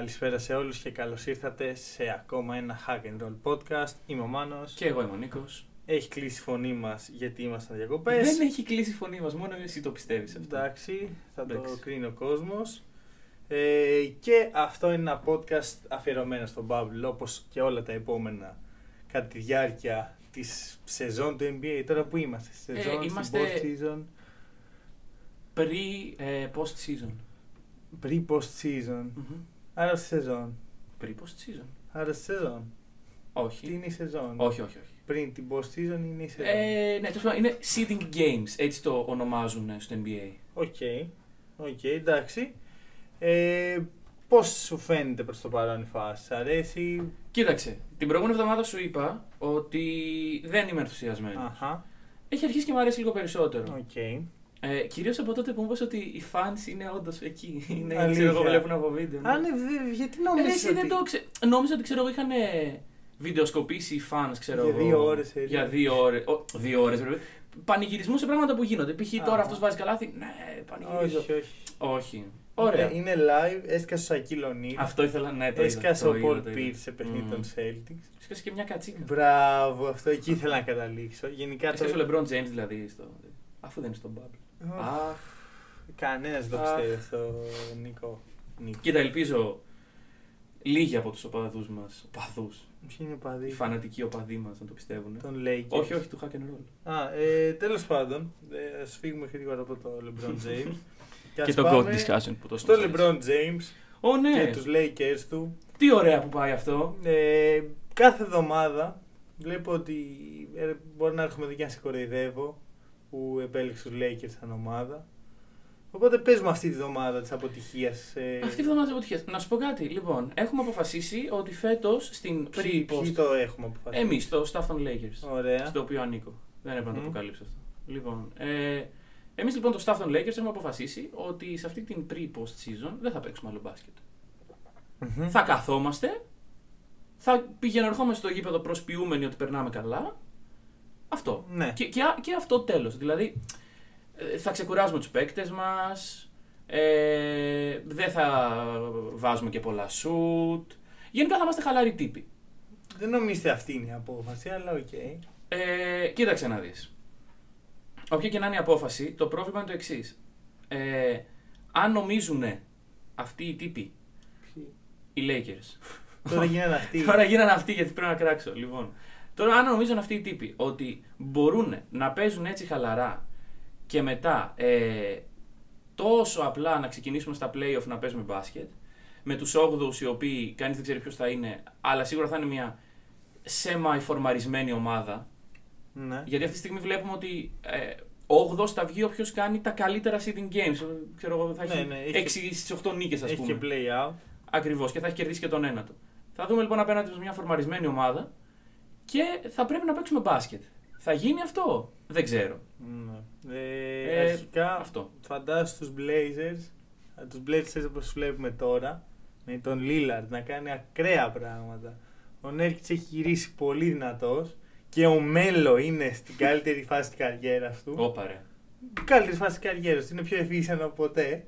Καλησπέρα σε όλους και καλώς ήρθατε σε ακόμα ένα Hack and Roll podcast. Είμαι ο Μάνος. Και εγώ είμαι ο Νίκος. Έχει κλείσει η φωνή μας γιατί ήμασταν διακοπές. Δεν έχει κλείσει η φωνή μας, μόνο εσύ το πιστεύεις αυτό. Εντάξει, θα το Εντάξει. κρίνει ο κόσμος. Ε, και αυτό είναι ένα podcast αφιερωμένο στον Bubble, όπως και όλα τα επόμενα κατά τη διάρκεια της σεζόν του NBA. Τώρα που είμαστε, στη Ε, σεζόν, στην είμαστε- post season, Pre ε, post season. pre-post season, άρα στη σεζόν. Pre post season. Άρα στη σεζόν. Τι Όχι. είναι η σεζόν. Όχι, όχι, όχι. Πριν την post season είναι η σεζόν. Ε, ναι, τέλος πάντων, είναι seeding games, έτσι το ονομάζουν στο NBA. OK, OK, εντάξει. Ε, πώς σου φαίνεται προς το παρόν η φάση, σ' αρέσει; Κοίταξε, την προηγούμενη εβδομάδα σου είπα ότι δεν είμαι ενθουσιασμένος. Αχα, Έχει αρχίσει και μου αρέσει λίγο περισσότερο. οκ. Ε, Κυρίως από τότε που μου είπες ότι οι fans είναι όντως εκεί. Είναι, Αλήθεια. ξέρω εγώ, βλέπουν από βίντεο. Α, ναι, δε- γιατί Ε, νόμιζες εσύ ότι... δεν το ξε... Νόμιζα ότι ξέρω εγώ είχαν βιντεοσκοπήσει οι fans, ξέρω Για εγώ. δύο ώρες, ε, Για ναι. δύο ώρες. Ο, δύο ώρες, βέβαια. Πανηγυρισμού σε πράγματα που γίνονται. Π.χ. τώρα Αχα. αυτός βάζει καλάθι. Ναι, πανηγυρίζω. Όχι, όχι. Όχι. Ωραία. Είναι, είναι live, έσκασε ο Σακίλ Ονίλ. Αυτό ήθελα να το είδα, Έσκασε το ο είδα, Πολ το είδα. Πιρς σε παιχνίδι Μμμ. των Celtics. Έσκασε και μια κατσίκα. Μπράβο, αυτό εκεί ήθελα να καταλήξω. Γενικά Έσκασε ο το... LeBron James δηλαδή. Στο... Αφού δεν είναι στο bubble. Αχ. Κανένας δεν το Αχ. πιστεύει αυτό, Νίκο. Νίκο. Κοίτα, ελπίζω λίγοι από τους οπαδούς μας. Οπαδούς. Ποιοι είναι οι Οι παδί φανατικοί οπαδοί μας να το πιστεύουν. των Lakers. Όχι, όχι, του hack and roll. Α, ε, τέλος πάντων, ε, ας φύγουμε γρήγορα από το LeBron James. Και ας το πάμε God discussion που τόσο Στο μας αρέσει. LeBron James Ω, ναι. και τους Lakers του. Τι ωραία που πάει αυτό. Ε, κάθε εβδομάδα βλέπω ότι ε, μπορεί να έρχομαι εδώ και να σε κοροϊδεύω που επέλεξε τους Lakers σαν ομάδα. Οπότε πες μου αυτή τη εβδομάδα της αποτυχίας. Ε, Αυτή η εβδομάδα της αποτυχίας. Να σου πω κάτι. Λοιπόν, έχουμε αποφασίσει ότι φέτος στην ποιοι, ποιοι pre-post. το έχουμε αποφασίσει; Εμείς, το staff των Lakers. Ωραία. Στο οποίο ανήκω. Δεν έπρεπε να το Μμ. αποκαλύψω αυτό. Λοιπόν, ε, εμείς λοιπόν το staff των Lakers έχουμε αποφασίσει ότι σε αυτή την pre-post season δεν θα παίξουμε άλλο μπάσκετ. Μμμ. Θα καθόμαστε, θα πηγαίνουμε στο γήπεδο προσποιούμενοι ότι περνάμε καλά. Αυτό. Ναι. Και, και, και αυτό τέλος. Δηλαδή, ε, θα ξεκουράζουμε τους παίκτες μας, ε, δεν θα βάζουμε και πολλά σουτ. Γενικά θα είμαστε χαλαροί τύποι. Δεν νομίζετε αυτή είναι η απόφαση, αλλά οκ. Ε, κοίταξε να δεις. Όποια και να είναι η απόφαση, το πρόβλημα είναι το εξής. Ε, αν νομίζουν αυτοί οι τύποι, Ποιοι; οι Lakers, Τώρα γίνανε αυτοί. Τώρα γίνανε αυτοί γιατί πρέπει να κράξω. Λοιπόν, τώρα αν νομίζουν αυτοί οι τύποι ότι μπορούν να παίζουν έτσι χαλαρά και μετά ε, τόσο απλά να ξεκινήσουμε στα playoff να παίζουμε μπάσκετ με τους 8ους οι οποίοι κανείς δεν ξέρει ποιος θα είναι αλλά σίγουρα θα είναι μια semi-φορμαρισμένη ομάδα Ναι. γιατί αυτή τη στιγμή βλέπουμε ότι ε, 8 θα βγει όποιος κάνει τα καλύτερα seeding games. Ξέρω εγώ, θα Ναι, έχει ναι, έχει- 6 στις 8 νίκες, ας Έχει πούμε. και play out. Ακριβώς και θα έχει κερδίσει και τον ένατο. Θα δούμε λοιπόν απέναντι σε μια φορμαρισμένη ομάδα και θα πρέπει να παίξουμε μπάσκετ. Θα γίνει αυτό; Δεν ξέρω. Ναι. Ε, Ε, αρχικά, αυτό. φαντάσου τους Blazers, α, τους Blazers όπως τους βλέπουμε τώρα, με τον Lillard να κάνει ακραία πράγματα. Ο Νέρκιτς έχει γυρίσει πολύ δυνατός και ο Μέλο είναι στην καλύτερη φάση της καριέρας του. Όπα ρε. Καλύτερη φάση της καριέρας του, είναι πιο εφήσιαν από ποτέ.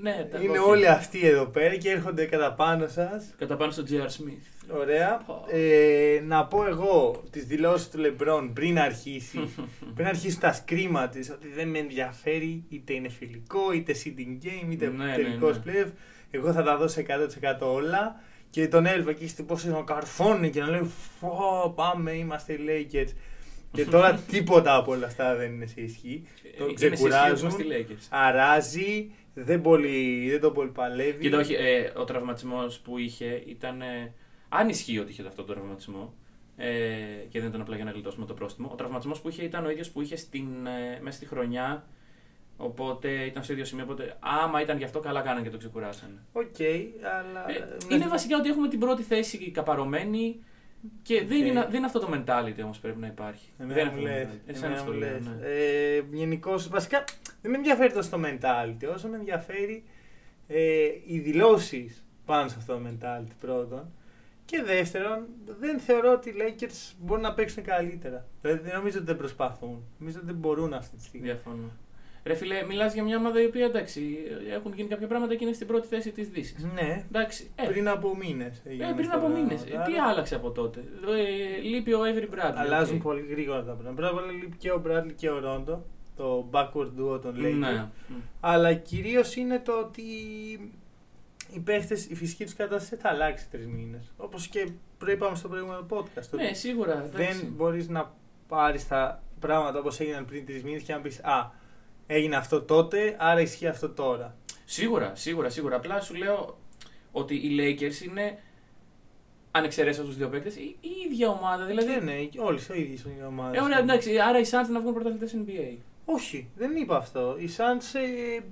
Ναι, τα είναι όχι. όλοι αυτοί εδώ πέρα και έρχονται κατά πάνω σας. Κατά πάνω στο J.R. Smith. Ωραία. Πω. Ε, να πω εγώ τις δηλώσεις του Λεμπρόν πριν αρχίσει, πριν αρχίσει τα σκρίμα της, ότι δεν με ενδιαφέρει είτε είναι φιλικό, είτε seeding game, είτε Ναι, ναι, τελικός ναι. playoff. Εγώ θα τα δώσω 100% όλα. Και τον έλβα εκεί στην πόσο να καρφώνει και να λέει Φω, πάμε, είμαστε οι Lakers. και τώρα τίποτα από όλα αυτά δεν είναι σε ισχύ. Το Ε, είναι ξεκουράζουν. σε σχέση με τη Lakers. Αράζει, δεν, πολύ, δεν το πολύ παλεύει. Κοίτα, όχι, ε, ο τραυματισμός που είχε ήταν. Ε, αν ισχύει ότι είχε αυτό το τραυματισμό ε, και δεν ήταν απλά για να γλιτώσουμε το πρόστιμο. Ο τραυματισμός που είχε ήταν ο ίδιος που είχε στην, ε, μέσα στη χρονιά. Οπότε ήταν στο ίδιο σημείο. Οπότε, άμα ήταν γι' αυτό, καλά κάνανε και το ξεκουράσανε. Οκ, αλλά. Ε, ναι. είναι βασικά ότι έχουμε την πρώτη θέση καπαρωμένη και δεν, Οκ. είναι, δεν είναι αυτό το mentality όμως πρέπει να υπάρχει. Εμένα δεν μου είναι αυτό το λες, mentality. Εσένα εμένα σου το μου λέω, λες. ναι. Ε, Γενικώς, βασικά δεν με ενδιαφέρει τόσο το mentality, όσο με ενδιαφέρει ε, οι δηλώσεις πάνω σε αυτό το mentality πρώτον. Και δεύτερον, δεν θεωρώ ότι οι Lakers μπορούν να παίξουν καλύτερα. Δηλαδή δεν νομίζω ότι δεν προσπαθούν. Νομίζω ότι δεν μπορούν αυτή τη στιγμή. Διαφωνώ. Ρε φίλε, μιλάς για μια ομάδα η οποία εντάξει, έχουν γίνει κάποια πράγματα και είναι στην πρώτη θέση της Δύσης. Ναι, Εντάξει, ε, πριν από μήνες. ε, πριν από μήνες. Τι άλλαξε από τότε; Ε, λείπει ο Avery Bradley. Αλλάζουν οκ. πολύ γρήγορα τα πράγματα. Πρώτα απ' όλα λείπει και ο Bradley και ο Ρόντο. Το backcourt duo των Lakers. Ναι. Αλλά κυρίως είναι το ότι οι παίχτες, η φυσική τους κατάσταση θα αλλάξει τρεις μήνες. Όπως και προείπαμε στο προηγούμενο podcast. ότι Ναι, σίγουρα. εντάξει. δεν μπορείς να πάρεις τα πράγματα όπως έγιναν πριν τρεις μήνες και να πεις Α, έγινε αυτό τότε, άρα ισχύει αυτό τώρα. Σίγουρα, σίγουρα, σίγουρα. Απλά σου λέω ότι οι Lakers είναι αν εξαιρέσει αυτού του δύο παίκτες, η, η ίδια ομάδα. Δηλαδή. Ναι, ναι, όλοι οι ίδιοι είναι οι ομάδες. Ε, ωραία, εντάξει, άρα οι Suns να βγουν πρωταθλητές NBA. Όχι, δεν είπα αυτό. Οι Suns ε,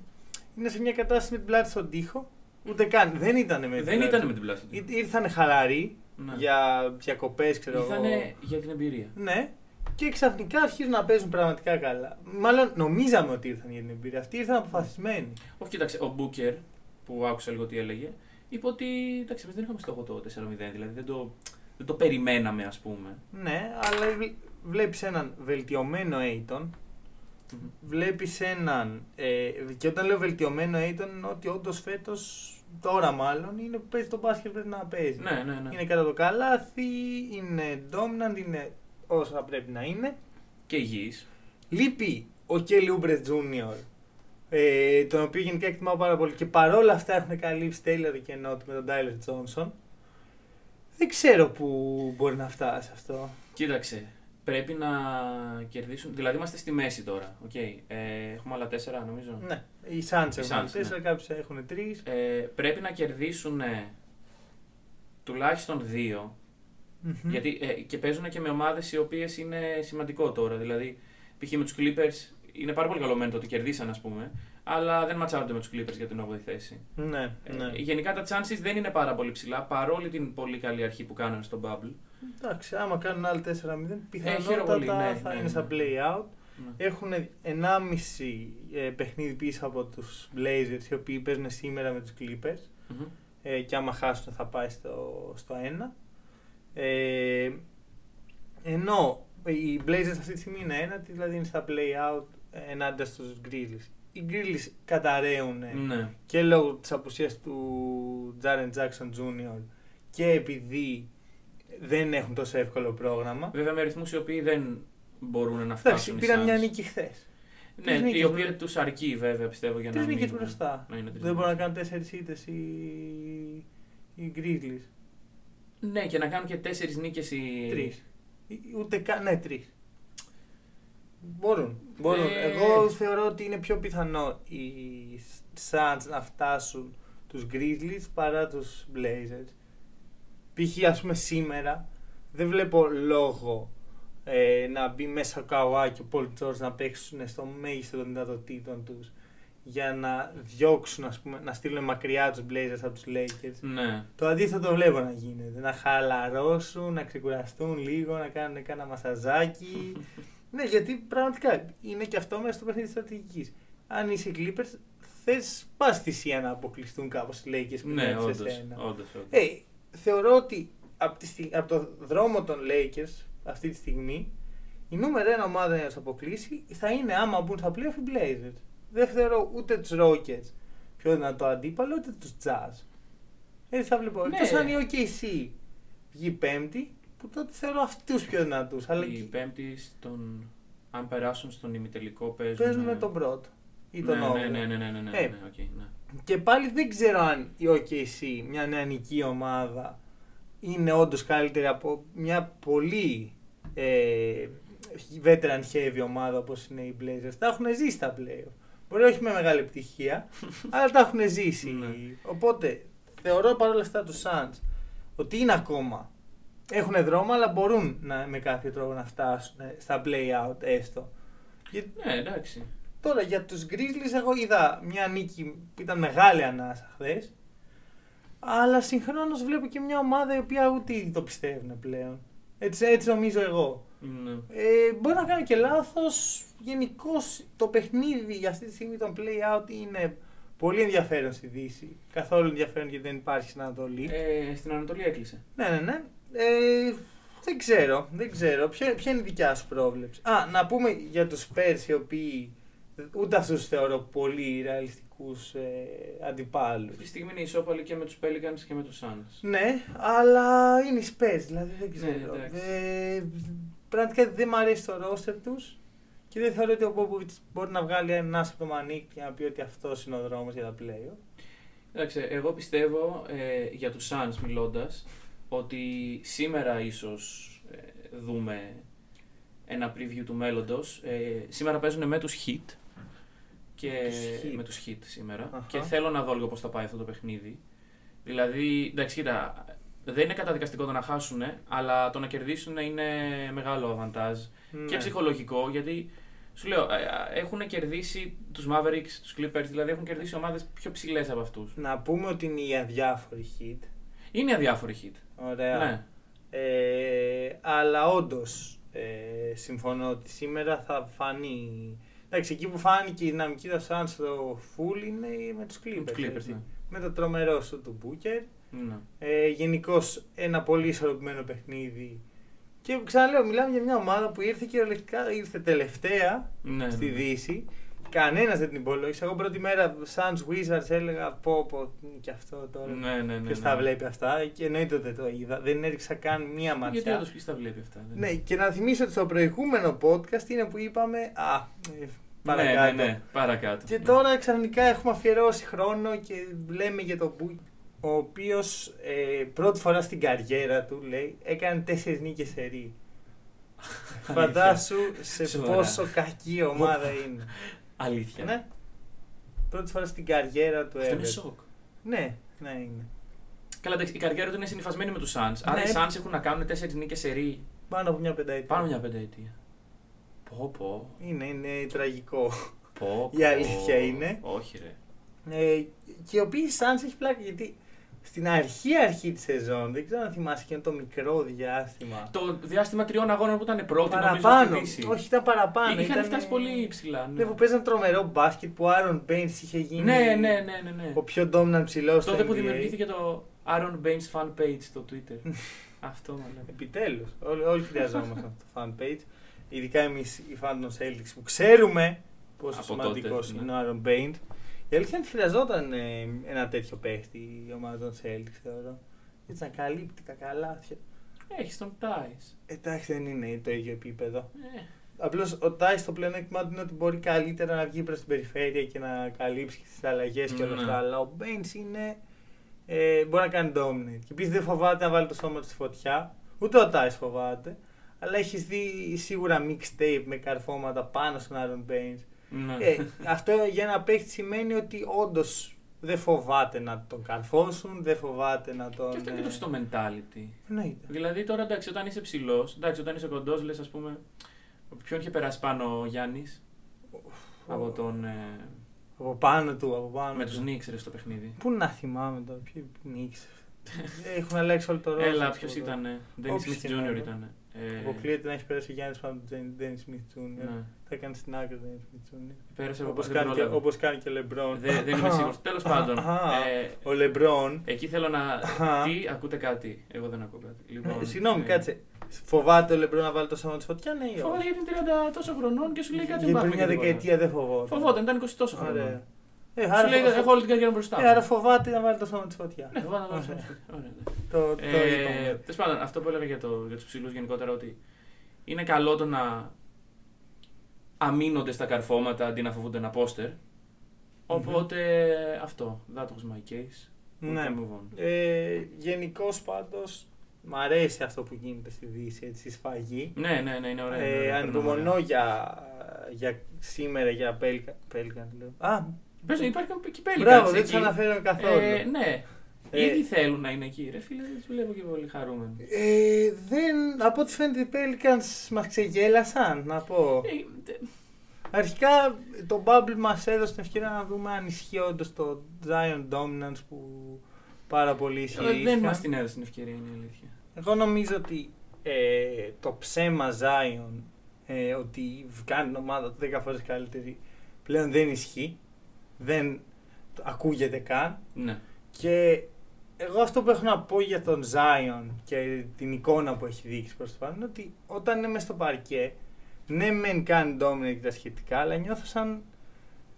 είναι σε μια κατάσταση με την πλάτη στον τοίχο. Ούτε καν. Δεν ήταν με την Δεν πλάτη. ήταν με την πλάση του. Ή- Ήρθαν χαλαροί Ναι. για διακοπές, ξέρω εγώ. Ήρθανε για την εμπειρία. Ναι. Και ξαφνικά αρχίζουν να παίζουν πραγματικά καλά. Μάλλον νομίζαμε ότι ήρθαν για την εμπειρία. Αυτοί ήρθαν αποφασισμένοι. Όχι, κοίταξε, ο Μπούκερ που άκουσα λίγο τι έλεγε, είπε ότι εντάξει, εμείς δεν είχαμε στόχο το 4-0, δηλαδή δεν το, δεν το περιμέναμε, ας πούμε. Ναι, αλλά βλέπεις έναν βελτιωμένο Aiton. Βλέπεις έναν. Ε, και όταν λέω βελτιωμένο Aiton, είναι ότι όντως φέτος, τώρα μάλλον, είναι που παίζει το μπάσκετ πρέπει να παίζει. Ναι, ναι, ναι. Είναι κατά το καλάθι, είναι dominant, είναι όσο θα πρέπει να είναι. Και υγιής. Λείπει ο Kelly Oubre Jr. Ε, τον οποίο γενικά εκτιμάω πάρα πολύ και παρόλα αυτά έχουν καλύψει τέλεια το κενό του με τον Tyler Johnson. Δεν ξέρω πού μπορεί να φτάσει αυτό. Κοίταξε, πρέπει να κερδίσουν. Δηλαδή είμαστε στη μέση τώρα. Okay. Ε, έχουμε άλλα τέσσερα, νομίζω. Ναι, οι Suns Οι έχουν Suns, τέσσερα, ναι. κάποιοι έχουν τρεις. Ε, πρέπει να κερδίσουν τουλάχιστον δύο. Γιατί ε, και παίζουν και με ομάδες οι οποίες είναι σημαντικό τώρα. Δηλαδή, π.χ. με τους Clippers είναι πάρα πολύ καλό μεν το ότι κερδίσαν, ας πούμε, αλλά δεν ματσάρονται με τους Clippers για την 8η θέση. Ναι, Ε, ναι. γενικά τα chances δεν είναι πάρα πολύ ψηλά παρόλη την πολύ καλή αρχή που κάνανε στο Bubble. Εντάξει, άμα κάνουν άλλοι 4-0, χαίρομαι πιθανότατα πολύ, ναι, θα ναι, είναι ναι. στα play out. Ναι. Έχουν 1,5 ε, παιχνίδι πίσω από τους Blazers, οι οποίοι παίζουν σήμερα με τους Clippers. Μμμ. ε, και άμα χάσουν θα πάει στο, στο 1. Ε, ενώ οι Blazers αυτή τη στιγμή είναι ένατη, δηλαδή είναι στα play out ενάντια στους Grizzlies. Οι Grizzlies καταραίουν Ναι. και λόγω της απουσίας του Jaren Jackson Jr. και επειδή δεν έχουν τόσο εύκολο πρόγραμμα. Βέβαια με αριθμού οι οποίοι δεν μπορούν να Εντάξει, φτάσουν. οι πήραν Suns. μια νίκη χθες. Ναι, Τρεις η νίκες, οποία ναι. τους αρκεί βέβαια πιστεύω για Τρεις να. νίκες μείνουν. μπροστά. Να είναι τρεις Δεν μπορούν να νίκες. κάνουν τέσσερις ήττες οι, οι Grizzlies. Ναι, και να κάνουν και τέσσερις νίκες οι. Τρεις. Ούτε καν. Ναι, τρεις. Μπορούν. μπορούν. Ε. Εγώ θεωρώ ότι είναι πιο πιθανό οι Suns να φτάσουν τους Grizzlies παρά τους Blazers. Π.χ. ας πούμε σήμερα δεν βλέπω λόγο ε, να μπει μέσα ο Καουά και ο Paul George να παίξουν στο μέγιστο των δυνατοτήτων τους για να διώξουν, ας πούμε, να στείλουν μακριά τους Blazers από τους Lakers. Ναι. Το αντίθετο βλέπω να γίνεται. Να χαλαρώσουν, να ξεκουραστούν λίγο, να κάνουν κάνα μασαζάκι. ναι, γιατί πραγματικά είναι και αυτό μέσα στο παιχνίδι στρατηγικής. Αν είσαι Clippers, θες πας θυσία να αποκλειστούν κάπως οι Lakers πριν Ναι, έρθεις όντως. εσένα. Όντως, όντως. Ε, θεωρώ ότι από, τη στι- από το δρόμο των Lakers αυτή τη στιγμή η νούμερο ένα ομάδα να τους αποκλείσει θα είναι άμα μπουν στα playoff οι Blazers. Δεν θεωρώ ούτε τους Rockets πιο δυνατό αντίπαλο, ούτε τους Jazz. Έτσι θα βλέπω. Ναι. Εκτός αν η OKC βγει πέμπτη, που τότε θεωρώ αυτούς πιο δυνατούς. Αλλά Η και πέμπτη στον. Αν περάσουν στον ημιτελικό παίζουν. παίζουν με τον πρώτο ή τον ναι, όγδοο. ναι, ναι, ναι, ναι, ναι, ναι, Ε, ναι, οκ, ναι. Και πάλι δεν ξέρω αν η OKC, μια νεανική ομάδα, είναι όντως καλύτερη από μια πολύ ε, veteran heavy ομάδα όπως είναι οι Blazers. Τα έχουν ζήσει τα playoff. Μπορεί όχι με μεγάλη επιτυχία, αλλά τα έχουν ζήσει. Ναι. Οπότε θεωρώ παρόλα αυτά τους Suns ότι είναι ακόμα. Έχουν δρόμο, αλλά μπορούν να, με κάποιο τρόπο να φτάσουν στα play out έστω. Γιατί Ναι, εντάξει. Τώρα για τους Grizzlies εγώ είδα μια νίκη που ήταν μεγάλη ανάσα χθες. Αλλά συγχρόνως βλέπω και μια ομάδα η οποία ούτε ήδη το πιστεύουν πλέον. Έτσι, έτσι νομίζω εγώ. Ναι. Ε, μπορεί να κάνω και λάθος. Γενικώς το παιχνίδι για αυτή τη στιγμή των play out είναι πολύ ενδιαφέρον στη Δύση. Καθόλου ενδιαφέρον γιατί δεν υπάρχει στην Ανατολή. Ε, στην Ανατολή έκλεισε. Ναι, ναι, ναι. Ε, δεν ξέρω, δεν ξέρω. Ποια, ποια είναι η δικιά σου πρόβλεψη; Α, να πούμε για τους Spurs οι οποίοι ούτε αυτούς θεωρώ πολύ ρεαλιστικούς ε, αντιπάλους. Αυτή τη στιγμή είναι ισόπαλοι και με τους Pelicans και με τους Suns. Ναι, αλλά είναι οι Spurs, δηλαδή δεν Ναι, ξέρω. εντάξει. Ε, πραγματικά δεν μου αρέσει το roster τους και δεν θεωρώ ότι ο Popovich μπορεί να βγάλει ένα άσο από το μανίκι και να πει ότι αυτός είναι ο δρόμος για τα playoff. Εντάξει, εγώ πιστεύω ε, για τους Suns μιλώντας ότι σήμερα ίσως ε, δούμε ένα preview του μέλλοντος. Ε, σήμερα παίζουν με τους Heat και Τους Heat. με τους Heat σήμερα Αχα. και θέλω να δω λίγο πώς θα πάει αυτό το παιχνίδι. Δηλαδή, εντάξει, κοίτα, δεν είναι καταδικαστικό το να χάσουν, αλλά το να κερδίσουν είναι μεγάλο αβαντάζ και Ναι. ψυχολογικό γιατί σου λέω, ε, ε, έχουν κερδίσει τους Mavericks, τους Clippers, δηλαδή έχουν κερδίσει ομάδες πιο ψηλές από αυτούς. Να πούμε ότι είναι οι αδιάφοροι hit. Είναι αδιάφοροι hit. Ωραία. Ναι. Ε, αλλά όντως ε, συμφωνώ ότι σήμερα θα φανεί. Εντάξει, εκεί που φάνηκε η δυναμική των Suns στο full είναι με τους Clippers. Τους Clippers, έτσι. ναι. Με το τρομερό σου του Booker. Ναι. Ε, Γενικώς ένα πολύ ισορροπημένο παιχνίδι. Και ξαναλέω, μιλάμε για μια ομάδα που ήρθε κυριολεκτικά ήρθε τελευταία Ναι, στη ναι. Δύση. Κανένας δεν την υπολόγισε. Εγώ πρώτη μέρα Suns Wizards έλεγα πω πω και αυτό τώρα. Ναι, ναι, ναι. Ποιος ναι. τα βλέπει αυτά και εννοείται ότι δεν το είδα. Δεν έριξα καν μία ματιά. Γιατί όντως ποιος τα βλέπει αυτά. δεν- Ναι, και να θυμίσω ότι στο προηγούμενο podcast είναι που είπαμε. Α, ε, παρακάτω. Ναι, ναι, ναι, παρακάτω. Και Ναι. τώρα ξαφνικά έχουμε αφιερώσει χρόνο και λέμε για τον Μπούκ, ο οποίος ε, πρώτη φορά στην καριέρα του λέει έκανε τέσσερις νίκες σε ρί. Φαντάσου σε Σοβαρά. πόσο κακή ομάδα είναι. Αλήθεια. ναι. Πρώτη φορά στην καριέρα του Αυτό είναι ever. σοκ. Ναι, ναι είναι. Καλά, εντάξει, η καριέρα του είναι συνυφασμένη με τους Suns. Άρα Ναι. οι Suns έχουν να κάνουν τέσσερις νίκες σε ρί Πάνω από μια πενταετία. πάνω μια πενταετία. Πω, πω. Είναι, είναι τραγικό. πω, Η πω. αλήθεια είναι. Όχι, ρε. Ε, και ο οποίος Suns έχει πλάκα γιατί στην αρχή αρχή της σεζόν, δεν ξέρω αν θυμάσαι και είναι το μικρό διάστημα. Το διάστημα τριών αγώνων που ήταν πρώτη, παραπάνω. νομίζω, στη Δύση. Όχι, ήταν παραπάνω. Είχαν ήταν, φτάσει πολύ ψηλά. Ναι, Ναι, που παίζαν τρομερό μπάσκετ που ο Άρον Baines είχε γίνει ναι, ναι, ναι. ναι, ναι. ο πιο dominant ψηλός στο Τότε που NBA. δημιουργήθηκε το Aaron Baines fan page στο Twitter. Αυτό μάλλον. Επιτέλους. Όλοι, όλοι χρειαζόμαστε αυτό το fan page. Ειδικά εμείς οι fan των Celtics που ξέρουμε πόσο Από σημαντικός τότε, είναι ναι. ο Άρον Baines. Η αλήθεια είναι ότι χρειαζόταν ε, ένα τέτοιο παίχτη η ομάδα των Celtics θεωρώ. Έτσι να καλύπτει τα καλάθια. Έχει τον Τάις. Εντάξει, δεν είναι το ίδιο επίπεδο. Ε, Απλώς ο Τάις το πλεονέκτημά του είναι ότι μπορεί καλύτερα να βγει προς την περιφέρεια και να καλύψει τις αλλαγές και όλα Ναι. αυτά. Αλλά ο Μπέινς είναι. Ε, μπορεί να κάνει dominate. Και επίσης δεν φοβάται να βάλει το σώμα του στη φωτιά. Ούτε ο Τάις φοβάται. Αλλά έχεις δει σίγουρα mixtape με καρφώματα πάνω στον Άρον Μπέινς. Ναι. Ε, αυτό για ένα παίχτη σημαίνει ότι όντως δεν φοβάται να τον καρφώσουν, δεν φοβάται να τον. Και αυτό είναι ε, το στο mentality. Εννοείται. Δηλαδή τώρα εντάξει, όταν είσαι ψηλός, εντάξει, όταν είσαι κοντός, λες ας πούμε. Ποιον είχε περάσει πάνω ο Γιάννης από τον. Ε, Από πάνω του, από πάνω με του. τους Νίξερ στο παιχνίδι; Πού να θυμάμαι τώρα, ποιοι νίξε. Έχουν αλλάξει όλο το ρόλο. Έλα, τους, ποιος όλο. ήταν. Ντένι Όποιος Σμιθ και να Jr. είναι. ήταν. Ε, Αποκλείεται να έχει περάσει ο Γιάννης πάνω από τον Ντένι Σμιθ Τζούνιορ. Ναι. Θα έκανε στην άκρη τον Ντένι Σμιθ Τζούνιορ. Πέρασε από Όπως δεν κάνει, και, πρόλαβε. όπως κάνει και ο Λεμπρόν. Δεν, δεν είμαι σίγουρος. Τέλος πάντων. Αχα. ε, Ο Λεμπρόν. εκεί θέλω να. Αχα. Τι, ακούτε κάτι; Εγώ δεν ακούω κάτι. Λοιπόν, Ε, Συγγνώμη, ε, κάτσε. Φοβάται ο Λεμπρόν να βάλει το σώμα της φωτιά, ναι, ή όχι; Φοβάται γιατί είναι 30 τόσο χρονών και σου λέει κάτι Γιατί δεν πριν μια υπάρχει. δεκαετία δεν φοβόταν. Φοβόταν, ήταν 20 τόσο Ωραία. χρονών. Ε, Σου άρα, λέει φο- έχω όλη την καριέρα μου μπροστά. ε, μου. άρα φοβάται να βάλει το σώμα της φωτιά. Ναι, φοβάται να βάλω Ωραία. στο σπίτι. Ωραία, ναι. Το, το Ε, είπαμε. Τέλος πάντων, αυτό που έλεγα για, το, για τους ψηλούς γενικότερα ότι είναι καλό το να αμήνονται στα καρφώματα αντί να φοβούνται ένα πόστερ. Οπότε αυτό. That was my case. We Ναι. can move on. Ε, Γενικώς πάντως μ' αρέσει αυτό που γίνεται στη Δύση, έτσι, η σφαγή. Ναι, ναι, ναι, είναι ωραία. είναι Ε, ωραία, ανυπομονώ περνάμε ωραία. για, για σήμερα για Πέλκα. Πέλκα λέω. Α, Πες, υπάρχουν και πέλοι μπράβο, δεν τους αναφέρω καθόλου. Ε, ναι. Ε, Ήδη θέλουν να είναι εκεί. Ρε φίλε, δεν τους βλέπω και πολύ χαρούμενοι. Ε, δεν, από ό,τι φαίνεται οι Pelicans μας ξεγέλασαν, να πω. Ε, τε- Αρχικά το Bubble μας έδωσε την ευκαιρία να δούμε αν ισχύει όντως το Zion Dominance που πάρα πολύ ε, ισχυρίστηκαν. δεν μας την έδωσε την ευκαιρία, είναι η αλήθεια. Εγώ νομίζω ότι ε, το ψέμα Zion ε, ότι κάνει την ομάδα του 10 φορές καλύτερη πλέον δεν ισχύει. Δεν ακούγεται καν. Ναι. Και εγώ αυτό που έχω να πω για τον Zion και την εικόνα που έχει δείξει προς το παρόν είναι ότι όταν είναι μέσα στο παρκέ, ναι μεν κάνει dominate και τα σχετικά, αλλά νιώθω σαν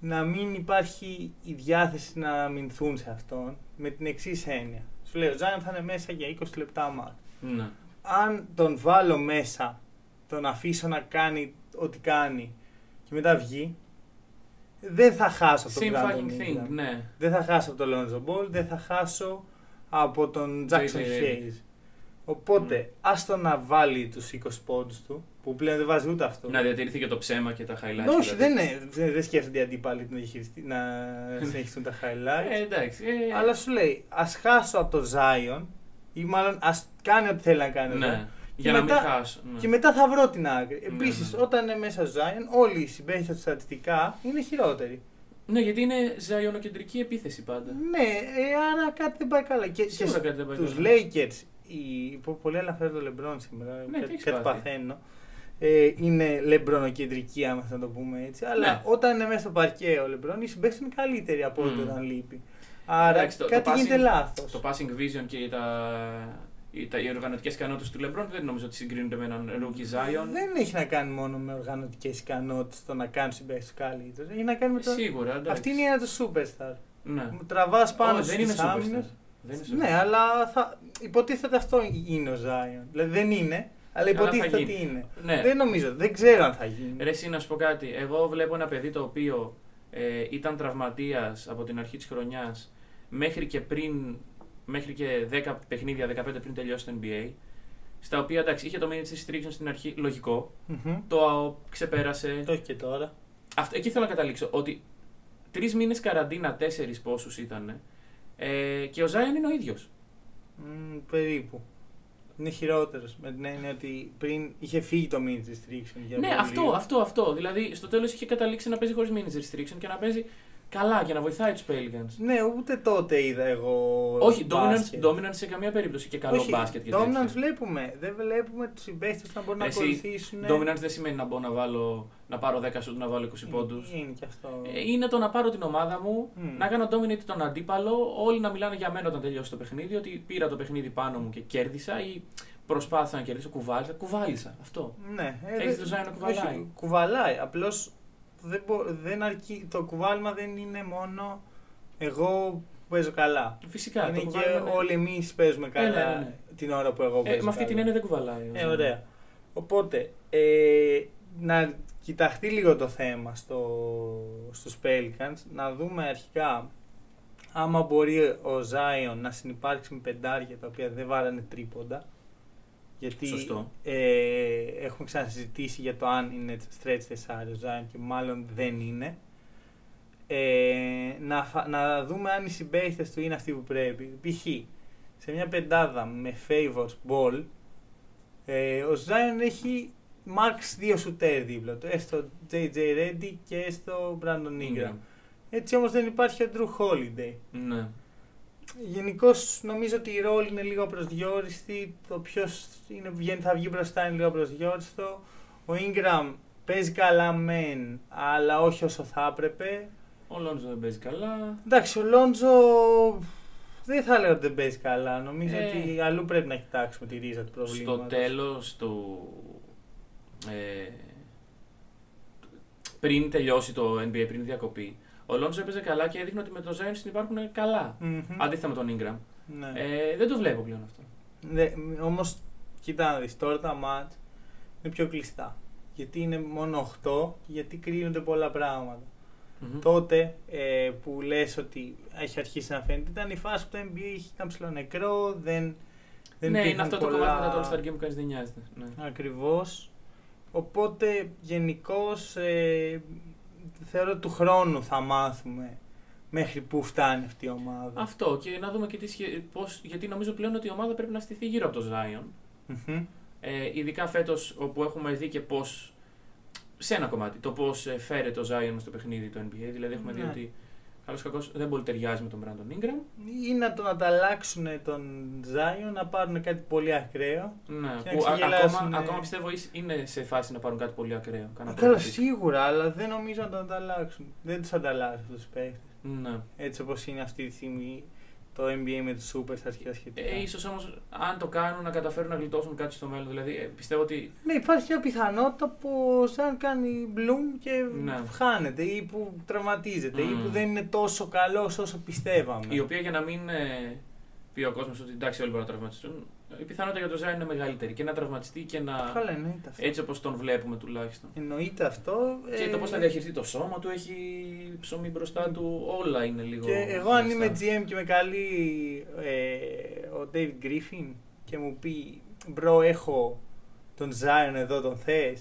να μην υπάρχει η διάθεση να αμυνθούν σε αυτόν με την εξής έννοια. Σου λέει ο Ζάιον θα είναι μέσα για 20 λεπτά μάτς. Ναι. Αν τον βάλω μέσα, τον αφήσω να κάνει ό,τι κάνει και μετά βγει, δεν θα χάσω από τον Same Brandon fucking thing, Ingram. ναι. Δεν θα χάσω από τον Lonzo Ball, δεν θα χάσω από τον Jackson J.J. Hayes. Οπότε, Mm. άστο να βάλει τους 20 πόντους του, που πλέον δεν βάζει ούτε αυτό. Να διατηρηθεί και το ψέμα και τα highlights. Όχι, και τα δεν, είναι, δεν, δεν σκέφτονται οι αντίπαλοι να, διαχειριστεί- να συνεχιστούν τα highlights. Ε, εντάξει. Ε, Αλλά σου λέει, ας χάσω από το Zion, ή μάλλον ας κάνει ό,τι θέλει να κάνει. εδώ, ναι. Και Για να μετά- μην χάσω. ναι. Και μετά θα βρω την άκρη. Ναι, Επίσης, ναι, ναι. όταν είναι μέσα ο Zion, όλοι οι συμπαίχτε του στατιστικά είναι χειρότεροι. Ναι, γιατί είναι ζαϊονοκεντρική επίθεση πάντα. Ναι, ε, άρα κάτι δεν πάει καλά. Και, Σίγουρα κάτι δεν πάει τους καλά. Lakers, οι, που πολύ αναφέρω το LeBron σήμερα, Ναι, τι κάτι, έχεις κάτι πάθει. παθαίνω. Ε, είναι λεμπρονοκεντρική, άμα θα το πούμε έτσι. Αλλά Ναι. όταν είναι μέσα στο παρκέ ο Λεμπρόν, οι συμπαίχτε είναι καλύτεροι από ό,τι Μμμ. όταν λείπει. Άρα Εντάξει, το- το κάτι passing- γίνεται λάθος. Το passing vision και τα, οι, τα, οι οργανωτικές ικανότητες του LeBron δεν νομίζω ότι συγκρίνονται με έναν rookie Zion. Δεν έχει να κάνει μόνο με οργανωτικές ικανότητες το να κάνεις συμπαίχτε καλύτερου. Έχει να κάνει με το. Σίγουρα, εντάξει. Αυτή είναι η έννοια του superstar. Ναι. Τραβάς πάνω Ω, δεν είναι στι superstar. άμυνες. Δεν είναι superstar. Ναι, αλλά θα... υποτίθεται αυτό είναι ο Zion. Δηλαδή δεν είναι, αλλά θα υποτίθεται γίνει. ότι είναι. Ναι. Δεν νομίζω, δεν ξέρω αν θα γίνει. Ρε, εσύ να σου πω κάτι. Εγώ βλέπω ένα παιδί το οποίο ε, ήταν τραυματίας από την αρχή της χρονιάς μέχρι και πριν, μέχρι και 10 παιχνίδια, 15 πριν τελειώσει το NBA. Στα οποία εντάξει, είχε το minutes restriction στην αρχή, λογικό. Μμμ. Το ξεπέρασε. Το έχει και τώρα. Αυτό, εκεί θέλω να καταλήξω. Ότι τρεις μήνες καραντίνα, τέσσερις πόσους ήταν. Ε, και ο Ζάιον είναι ο ίδιος. Μ, περίπου. Είναι χειρότερος. Με την έννοια ότι πριν είχε φύγει το minute restriction. Για Ναι, πολύ αυτό, λίγο. αυτό, αυτό. Δηλαδή στο τέλος είχε καταλήξει να παίζει χωρίς minutes restriction και να παίζει καλά και να βοηθάει τους Pelicans. Ναι, ούτε τότε είδα εγώ. Όχι, μπάσκετ. dominance, dominance σε καμία περίπτωση και καλό Όχι, μπάσκετ και Dominance τέτοια. βλέπουμε. Δεν βλέπουμε τους συμπαίχτε να μπορούν να Εσύ, ακολουθήσουν. Dominance δεν σημαίνει να, μπω να, βάλω, να πάρω 10 σουτ να βάλω 20 πόντους. Είναι και αυτό. Είναι το να πάρω την ομάδα μου, Μμ. να κάνω dominate τον αντίπαλο, όλοι να μιλάνε για μένα όταν τελειώσει το παιχνίδι, ότι πήρα το παιχνίδι πάνω μου και κέρδισα ή προσπάθησα να κερδίσω, κουβάλισα. Κουβάλισα, αυτό. Ναι, Έχεις δε- το Zion να κουβαλάει. όχι, κουβαλάει. Απλώς δεν, μπο- δεν αρκεί. Το κουβάλιμα δεν είναι μόνο εγώ που παίζω καλά. Φυσικά. είναι το και κουβάλιμα είναι- όλοι εμείς παίζουμε καλά ναι, ναι, ναι. την ώρα που εγώ παίζω. Ε, με αυτή την καλά. έννοια δεν κουβαλάει. ο Ε, Zion. ωραία. Οπότε, ε, να κοιταχτεί λίγο το θέμα στο, στους Pelicans, να δούμε αρχικά άμα μπορεί ο Zion να συνεπάρξει με πεντάρια τα οποία δεν βάρανε τρίποντα. Γιατί Σωστό. ε, έχουμε ξανασυζητήσει για το αν είναι stretch τεσσάρι ο Zion και μάλλον δεν είναι. Ε, να, φα- να δούμε αν οι συμπαίχτες του είναι αυτοί που πρέπει. Π.χ. σε μια πεντάδα με favors ball ε, ο Zion έχει max δύο σουτέρ δίπλα του. Έστω JJ Reddy και έστω Brandon Ingram. Ingram. Έτσι όμως δεν υπάρχει ο Drew Holiday. Ναι. Γενικώς νομίζω ότι η ρόλη είναι λίγο προσδιοριστή. Το ποιος θα βγει μπροστά είναι λίγο προσδιοριστό. Ο Ingram παίζει καλά μεν, αλλά όχι όσο θα έπρεπε. Ο Λόντζο δεν παίζει καλά. Εντάξει, ο Λόντζο δεν θα λέω ότι δεν παίζει καλά. Νομίζω Ε. ότι αλλού πρέπει να κοιτάξουμε τη ρίζα του προβλήματος. Στο τέλος του... Ε, πριν τελειώσει το NBA, πριν διακοπή, ο Λόντζο έπαιζε καλά και έδειχνε ότι με τον Zion συνεπάρχουν καλά. Μμμ. Αντίθετα με τον Ingram. Ναι. Ε, δεν το βλέπω πλέον αυτό. Ναι, όμως, κοίτα να δεις, τώρα τα μάτς είναι πιο κλειστά. Γιατί είναι μόνο 8 και γιατί κρίνονται πολλά πράγματα. Μμμ. Τότε ε, που λες ότι έχει αρχίσει να φαίνεται ήταν η φάση που το NBA είχε ήταν ψηλό νεκρό, δεν, δεν ναι, είναι υπήρχαν αυτό το πολλά... κομμάτι μετά το All Star Game που κανείς δεν νοιάζεται. Ναι. Ακριβώς. Οπότε γενικώς ε, θεωρώ του χρόνου θα μάθουμε μέχρι πού φτάνει αυτή η ομάδα. Αυτό και να δούμε και τι σχε... πώς... γιατί νομίζω πλέον ότι η ομάδα πρέπει να στηθεί γύρω από το Zion. Μμμ. Ε, ειδικά φέτος όπου έχουμε δει και πώς. σε ένα κομμάτι, το πώς φέρεται ο Zion στο παιχνίδι του NBA. Δηλαδή έχουμε δει Ναι. ότι καλό κακό δεν πολύ ταιριάζει με τον Brandon Ingram. Ή να τον ανταλλάξουν τον Ζάιο, να πάρουν κάτι πολύ ακραίο. Ναι, Και που να α- ξεγελάσουν, ακόμα, ε. ακόμα πιστεύω εις- είναι σε φάση να πάρουν κάτι πολύ ακραίο. Κάνα Καλά, πρώτο pick. σίγουρα, αλλά δεν νομίζω να τον ανταλλάξουν. Δεν τους ανταλλάσσουν τους παίχτε. Ναι. Έτσι όπως είναι αυτή τη στιγμή. Το NBA με τους Superstars και τα σχετικά. Ε, ίσως όμως αν το κάνουν να καταφέρουν να γλιτώσουν κάτι στο μέλλον. Δηλαδή ε, πιστεύω ότι Ναι, υπάρχει μια πιθανότητα πως αν κάνει bloom και Ναι. χάνεται ή που τραυματίζεται ή Μμμ. που δεν είναι τόσο καλός όσο πιστεύαμε. η οποία για να μην ε, πει ο κόσμος ότι εντάξει όλοι μπορούν να τραυματιστούν, η πιθανότητα για τον Ζάιν είναι μεγαλύτερη. Και να τραυματιστεί και να. Καλά, εννοείται αυτό. Έτσι όπως τον βλέπουμε τουλάχιστον. Εννοείται αυτό. Και ε, το πώς θα διαχειριστεί το σώμα του, έχει ψωμί μπροστά του, όλα είναι λίγο. Και εγώ αν είμαι μπροστά. GM και με καλεί ε, ο David Griffin και μου πει bro έχω τον Zion εδώ τον θες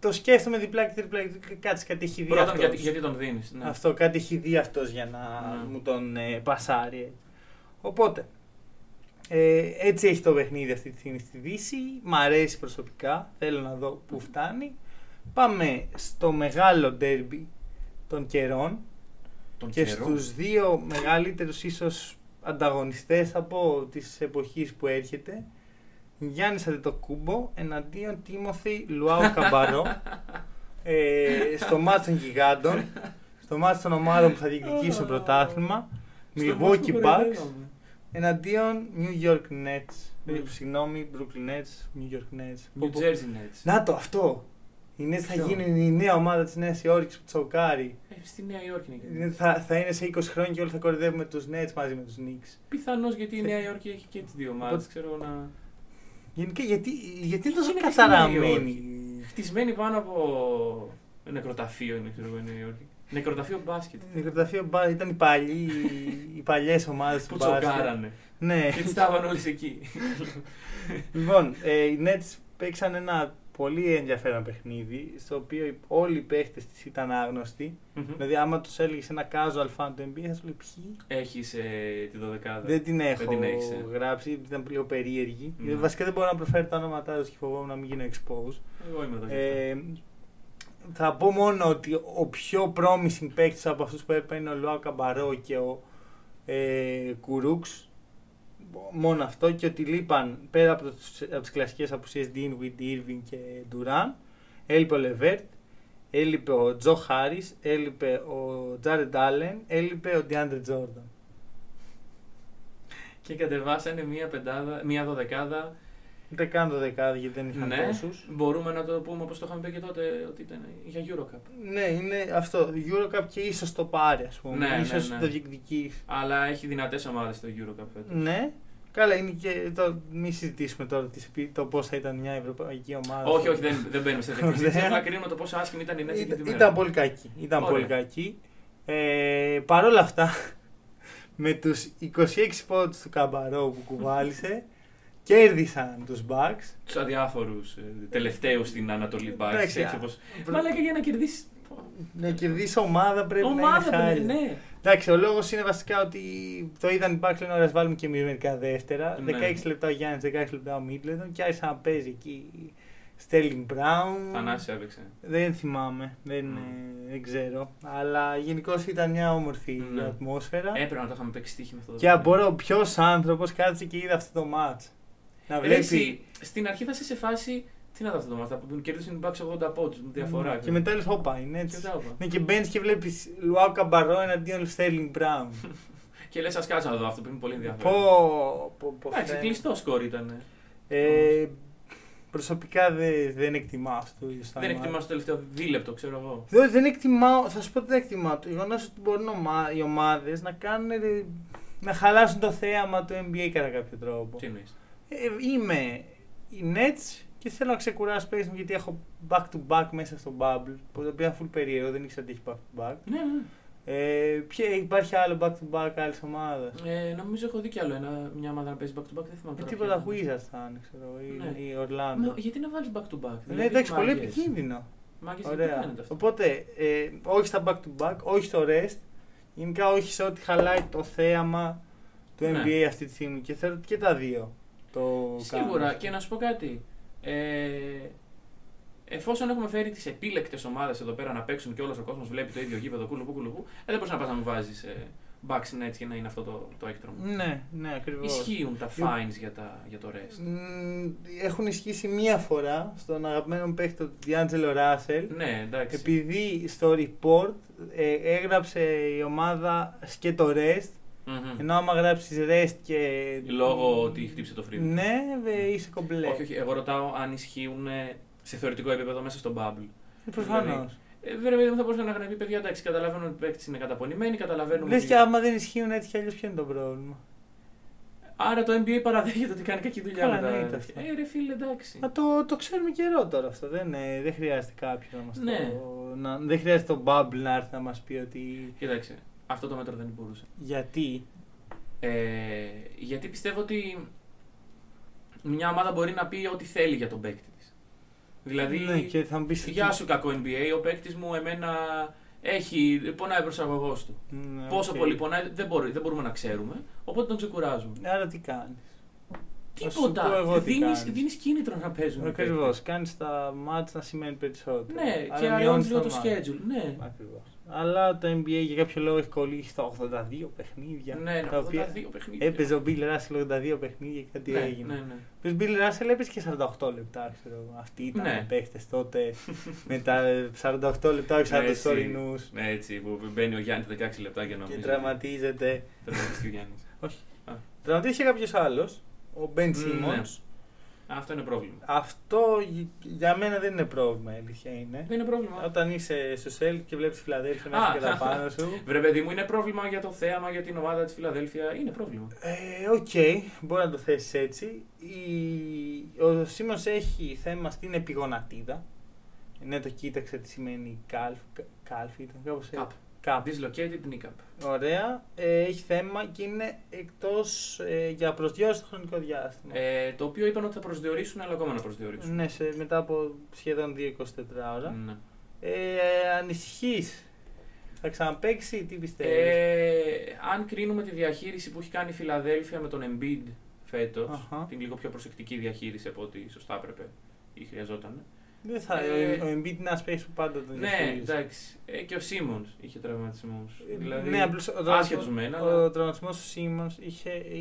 το σκέφτομαι διπλά και τριπλά κάτσε κάτι έχει δει Πρώτον, αυτός. γιατί, γιατί τον δίνεις. Ναι. Αυτό κάτι έχει δει αυτός για να Ναι. μου τον ε, πασάρει. Έτσι. Οπότε, ε, έτσι έχει το παιχνίδι αυτή τη στιγμή στη Δύση. Μ' αρέσει προσωπικά. Θέλω να δω πού φτάνει. Πάμε στο μεγάλο ντέρμπι των καιρών Τον και καιρό. στους δύο μεγαλύτερους ίσως ανταγωνιστές από της εποχής που έρχεται Γιάννης Αντετοκούμπο εναντίον Τίμωθη Λουάου Καμπαρό ε, στο μάτς των γιγάντων στο μάτς των ομάδων που θα διεκδικήσουν το πρωτάθλημα Στο Milwaukee μάτς που Bucks κοροϊδεύαμε. Εναντίον New York Nets Mm. Ε, συγγνώμη Brooklyn Nets New York Nets New Jersey Nets. Να το αυτό οι Nets θα Ποιο; γίνουν η νέα ομάδα της Νέας Υόρκης που τσοκάρει Ε, στη Νέα Υόρκη είναι. και- Είναι- Θα, θα είναι σε 20 χρόνια και όλοι θα κορυδεύουμε τους Nets μαζί με τους Knicks. Πιθανώς γιατί η Νέα Υόρκη έχει και τις δύο ομάδες. Οπότε- Ξέρω να. Γενικά γιατί, γιατί είναι τόσο Είναι και στη Νέα καταραμένη. Χτισμένη πάνω από. νεκροταφείο είναι, ξέρω εγώ, η Νέα Υόρκη. Νεκροταφείο μπάσκετ. Η Νεκροταφείο μπα- ήταν οι, παλιοί, οι παλιές ομάδες Που του μπάσκετ. τσοκάρανε. Ναι. και τι στάβαν όλες εκεί. λοιπόν, ε, οι Nets παίξαν ένα πολύ ενδιαφέρον παιχνίδι, στο οποίο όλοι οι παίχτες της ήταν άγνωστοι. Δηλαδή, άμα τους έλεγες ένα casual fan του NBA, θα σου λέει ποιοι; Έχεις ε, τη δωδεκάδα. Δεν την έχω την έχεις, ε. γράψει, ήταν λίγο περίεργη. Ναι. Βασικά δεν μπορώ να προφέρω τα ονόματά τους και φοβόμουν να μην γίνω expose. Εγώ είμαι εδώ. Ε, θα πω μόνο ότι ο πιο promising παίκτης από αυτούς που έπαιρνε είναι ο Λουάου Καμπαρό και ο ε, Κουρούξ. Μόνο αυτό και ότι λείπαν πέρα από, τους, από τις κλασικές απουσίες Dean, Witt, Irving και Duran έλειπε ο Λεβέρτ, έλειπε ο Τζο Χάρις, έλειπε ο Τζάρεντ Άλεν, έλειπε ο Ντιάντρε Τζόρνταν. Και κατεβάσανε μία πεντάδα, μία δωδεκάδα. Δεν κάνω το δεκάδι γιατί δεν είχαν Ναι, τόσους. μπορούμε να το πούμε όπως το είχαμε πει και τότε ότι ήταν για Eurocup. Ναι, είναι αυτό. Eurocup και ίσως το πάρει, ας πούμε. Ναι, ναι, ίσως ναι. το διεκδικήσει. Αλλά έχει δυνατές ομάδες στο Eurocup φέτος. Ναι. Καλά, είναι και το, μη συζητήσουμε τώρα τις, επί- το πώς θα ήταν μια ευρωπαϊκή ομάδα. Όχι, όχι, δεν, δεν μπαίνουμε σε τέτοια συζήτηση. Ωραία. Απλά κρίνουμε το πόσο άσχημη ήταν η Nets εκεί Ήταν, τη μέρα. ήταν πολύ κακή. Ήταν Ωραία. πολύ κακή. Ε, Παρ' όλα αυτά, με τους 26 πόντους του Καμπαρό που κουβάλισε, κέρδισαν τους Bucks. Τους αδιάφορους τελευταίους στην Ανατολή Bucks. Εντάξει, Έτσι α, όπως... προ- Μα λέγα για να κερδίσει. Να κερδίσεις ομάδα πρέπει Ομάδα να είναι πρέπει, χάλια. ναι. Εντάξει, ο λόγος είναι βασικά ότι το είδαν οι Bucks λένε ωραία, ας βάλουμε και εμείς μερικά δεύτερα. Ναι. 16 λεπτά ο Γιάννης, 16 λεπτά ο Μίτλετον και άρχισε να παίζει εκεί Στέλινγκ Μπράουν. Θανάση έπαιξε. Δεν θυμάμαι, δεν, Mm. ε, δεν ξέρω. Αλλά γενικώς ήταν μια όμορφη Ναι. ατμόσφαιρα. Έπρεπε να το είχαμε παίξει στοίχη με αυτό. το και παιχνίδι. απορώ ποιο άνθρωπος κάτσε και είδε αυτό το match. Να Ρε, βλέπει. εσύ, στην αρχή θα είσαι σε φάση. Τι να δω αυτό το μάθα που κερδίσουν οι Bucks 80 πόντους με διαφορά. και ξέρω. μετά λες, όπα, είναι Και έτσι. μετά όπα. Ναι, και μπαίνεις και βλέπεις Λουάου Καμπαρό εναντίον Στέλινγκ Μπράουν. Και λες, ας κάτσα να δω αυτό που είναι πολύ ενδιαφέρον. Πω, πω, πω. Εντάξει, φαίνεται. κλειστό σκορ ήταν. Ε, προσωπικά δεν, δεν εκτιμάω αυτό το είδος τα Δεν μάτια. εκτιμά το τελευταίο δίλεπτο, ξέρω εγώ. Δεν, δεν εκτιμάω, θα σου πω ότι δεν εκτιμάω. Το γεγονός ότι μπορούν ομα- οι ομάδες να κάνουν. ε, να χαλάσουν το θέαμα του NBA κατά κάποιο τρόπο. Τι εννοείς. Ε, είμαι οι Nets και θέλω να ξεκουράσω παίξει μου γιατί έχω back to back μέσα στο bubble. Το οποίο είναι full περίεργο, δεν ήξερα ότι έχει back to back. Ναι, ναι. Ε, ποια, υπάρχει άλλο back to back άλλη ομάδα. Ε, νομίζω έχω δει κι άλλο ένα, μια ομάδα να παίζει back to back. Δεν θυμάμαι Ε, τώρα τίποτα ποια ήταν. Wizards θα είναι, ξέρω εγώ, ή, Ναι. ή Μα, Orlando. γιατί να βάλεις back to back. Ναι, εντάξει, πολύ επικίνδυνο. Μάγκες δεν Ωραία. κάνετε αυτό. Οπότε, ε, όχι στα back to back, όχι στο rest. Γενικά όχι σε ό,τι χαλάει το θέαμα του Ναι. NBA αυτή τη στιγμή. Και θέλω ότι και τα δύο το Σίγουρα κάνουν. και να σου πω κάτι. Ε, εφόσον έχουμε φέρει τις επίλεκτες ομάδες εδώ πέρα να παίξουν και όλος ο κόσμος βλέπει το ίδιο γήπεδο κουλουπού κουλουπού, ε, δεν μπορείς να πας να μου βάζεις ε, Bucks Nets και να είναι αυτό το, το έκτρωμα. Ναι, ναι, ακριβώς. Ισχύουν τα fines για, τα, για το rest. Έχουν ισχύσει μία φορά στον αγαπημένο μου παίκτη τον D'Angelo Russell. Ναι, εντάξει. Επειδή στο report ε, έγραψε η ομάδα και το rest Μμμ. Ενώ άμα γράψεις rest και. Λόγω ότι χτύπησε το free. Ναι, δε, είσαι κομπλέ. Όχι, όχι. Εγώ ρωτάω αν ισχύουν ε, σε θεωρητικό επίπεδο μέσα στο bubble. Προφανώς. Ε, βέβαια, δεν θα μπορούσε να γραφεί παιδιά, εντάξει, καταλαβαίνουμε ότι οι παίκτε είναι καταπονημένοι, καταλαβαίνουμε. Λες ότι- και άμα δεν ισχύουν έτσι κι αλλιώς, ποιο είναι το πρόβλημα; Άρα το NBA παραδέχεται ότι κάνει κακή δουλειά Καλά, με τα. εννοείται αυτό. Ε, ρε φίλε, εντάξει. Μα το, το ξέρουμε καιρό τώρα αυτό. Δεν, ε, δεν χρειάζεται κάποιο να μας Ναι. το. Να, δεν χρειάζεται το bubble να έρθει να μας πει ότι. Κοίταξε, αυτό το μέτρο δεν μπορούσε. Γιατί; Ε, γιατί πιστεύω ότι μια ομάδα μπορεί να πει ό,τι θέλει για τον παίκτη της. Δηλαδή, ναι, και θα μου πει. γεια σου κακό NBA, ο παίκτης μου εμένα έχει, πονάει ο προσαγωγό του. Ναι, Πόσο οκ. πολύ πονάει δεν, μπορεί, δεν μπορούμε να ξέρουμε, οπότε τον ξεκουράζουμε. Άρα τι κάνεις; Θα σου Τίποτα. πω εγώ τι Δίνεις, κάνεις. δίνεις κίνητρο να παίζουν. οι Ακριβώς. παίκτες. Κάνεις τα ματς να σημαίνει περισσότερο. Ναι, Άρα και μειώνεις αλλιώς λίγο το μάτς. schedule. Ναι. Ακριβώς. Αλλά το NBA για κάποιο λόγο έχει κολλήσει στα 82 παιχνίδια. Ναι, ναι, τα οποία 82 παιχνίδια. Έπαιζε ο Bill Russell 82 παιχνίδια και κάτι ναι, έγινε. Ναι, ναι. Ο Bill Russell έπαιζε και 48 λεπτά, ξέρω εγώ. Αυτοί ήταν Ναι. οι παίχτες τότε με τα 48 λεπτά, όχι σαν Ναι, τους έτσι. τωρινούς. Ναι, έτσι που μπαίνει ο Γιάννης 16 λεπτά και νομίζω. Και τραυματίζεται. Τραυματίστηκε ο Γιάννης. Όχι. Α. Τραυματίστηκε κάποιος άλλος, ο Ben Ναι. Simmons. Αυτό είναι πρόβλημα. Αυτό γ- για μένα δεν είναι πρόβλημα, η αλήθεια είναι. Δεν είναι πρόβλημα. Όταν είσαι στο Σέλτικς και βλέπεις Φιλαδέλφια να Α. έρχεται κατά πάνω σου. Βρε παιδί μου, είναι πρόβλημα για το θέαμα, για την ομάδα της Φιλαδέλφια. Είναι πρόβλημα. Ε, Οκ, μπορεί να το θέσεις έτσι. Η... Ο Σίμον έχει θέμα στην επιγονατίδα. Ναι, το κοίταξε τι σημαίνει κάλφ. Κάλφ ήταν κάπως έτσι. Cup. Κάπ. Dislocated knee cap. Ωραία. Ε, έχει θέμα και είναι εκτός ε, για προσδιορίστο χρονικό διάστημα. Ε, το οποίο είπαν ότι θα προσδιορίσουν, αλλά ακόμα να προσδιορίσουν. Ναι, σε, μετά από σχεδόν 2-24 ώρα. Ναι. Ε, Ανησυχείς. Θα ξαναπέξει, τι πιστεύεις; Ε, αν κρίνουμε τη διαχείριση που έχει κάνει η Φιλαδέλφια με τον Embiid φέτος, Αχα. την λίγο πιο προσεκτική διαχείριση από ό,τι σωστά έπρεπε ή χρειαζόταν. Δεν θα, ε, ο Embiid είναι ένας παίκτης που πάντα τον Ναι, διαχειρίζεται. εντάξει. Ε, και ο Σίμον είχε τραυματισμού. Ε, Δηλαδή, ναι, απλώς ο άσχετος τραυματισμός- μεν, Ο αλλά- τραυματισμός του Σίμον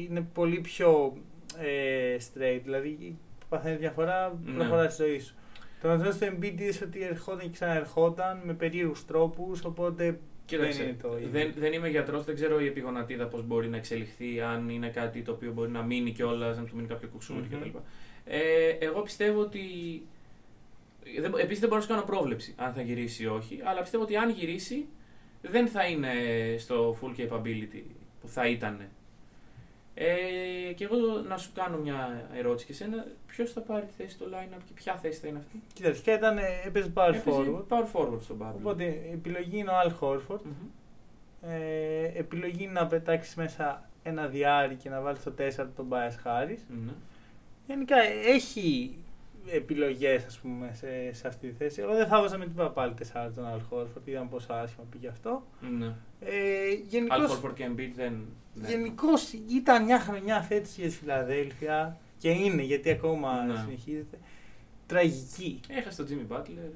είναι πολύ πιο ε, straight. Δηλαδή παθαίνει διαφορά, Ναι. προχωράει στη ζωή σου. Το τραυματισμός του Embiid είδες ότι ερχόταν και ξαναερχόταν με περίεργους τρόπους, οπότε Κοίταξε, δεν είναι το ίδιο. δεν, δεν είμαι γιατρός, δεν ξέρω η επιγονατίδα πώς μπορεί να εξελιχθεί, αν είναι κάτι το οποίο μπορεί να μείνει κιόλας, αν του μείνει κάποιο κουξούρι Μμμ. κτλ. Ε, εγώ πιστεύω ότι. Επίσης δεν μπορώ να σου κάνω πρόβλεψη αν θα γυρίσει ή όχι, αλλά πιστεύω ότι αν γυρίσει δεν θα είναι στο full capability που θα ήταν. Ε, και εγώ να σου κάνω μια ερώτηση και σένα, ποιος θα πάρει τη θέση στο line-up και ποια θέση θα είναι αυτή; Κοίτα, αρχικά ήταν, ε, έπαιζε power Έπαιζε forward. Power forward στον Bubble. Οπότε η επιλογή είναι ο Al Horford. Μμμ. Ε, επιλογή είναι να πετάξεις μέσα ένα διάρρη και να βάλεις στο 4 τον Bias Harris. Ναι. Γενικά έχει επιλογές, ας πούμε, σε, σε αυτή τη θέση. Εγώ δεν θα βάζα με τίποτα πάλι 4 τον Al Horford, είδαμε πόσο άσχημα πήγε αυτό. Ναι. Ε, Al γενικώς, Horford και Embiid δεν. ναι. γενικώς ήταν μια χρονιά φέτος για τη Φιλαδέλφια και είναι γιατί ακόμα Ναι. συνεχίζεται. Τραγική. Έχασε τον Jimmy Butler.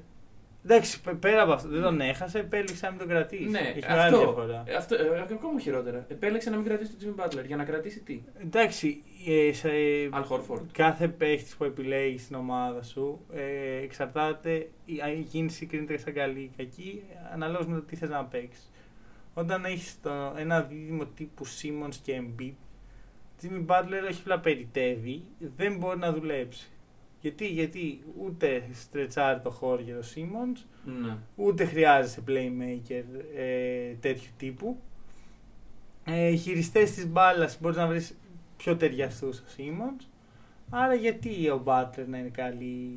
Εντάξει, π- πέρα από αυτό, δεν τον έχασε, επέλεξε να μην τον κρατήσει. Ναι, Έχει μεγάλη αυτό. διαφορά. Ε, Αυτό, ε, ακόμα χειρότερα. Επέλεξε να μην κρατήσει τον Jimmy Butler. Για να κρατήσει τι; Εντάξει, ε, σε, Al Horford. κάθε παίχτης που επιλέγεις στην ομάδα σου ε, εξαρτάται, η, η κίνηση κρίνεται σαν καλή ή κακή, αναλόγως με το τι θες να παίξεις. Όταν έχεις ένα δίδυμο τύπου Simmons και Embiid, Jimmy Butler όχι απλά περιτεύει, δεν μπορεί να δουλέψει. Γιατί, γιατί ούτε στρετσάρει το χώρο για το Simmons, Ναι. ούτε χρειάζεσαι playmaker ε, τέτοιου τύπου. Ε, χειριστές της μπάλας μπορείς να βρεις πιο ταιριαστούς στο Simmons. Άρα γιατί ο Butler να είναι καλή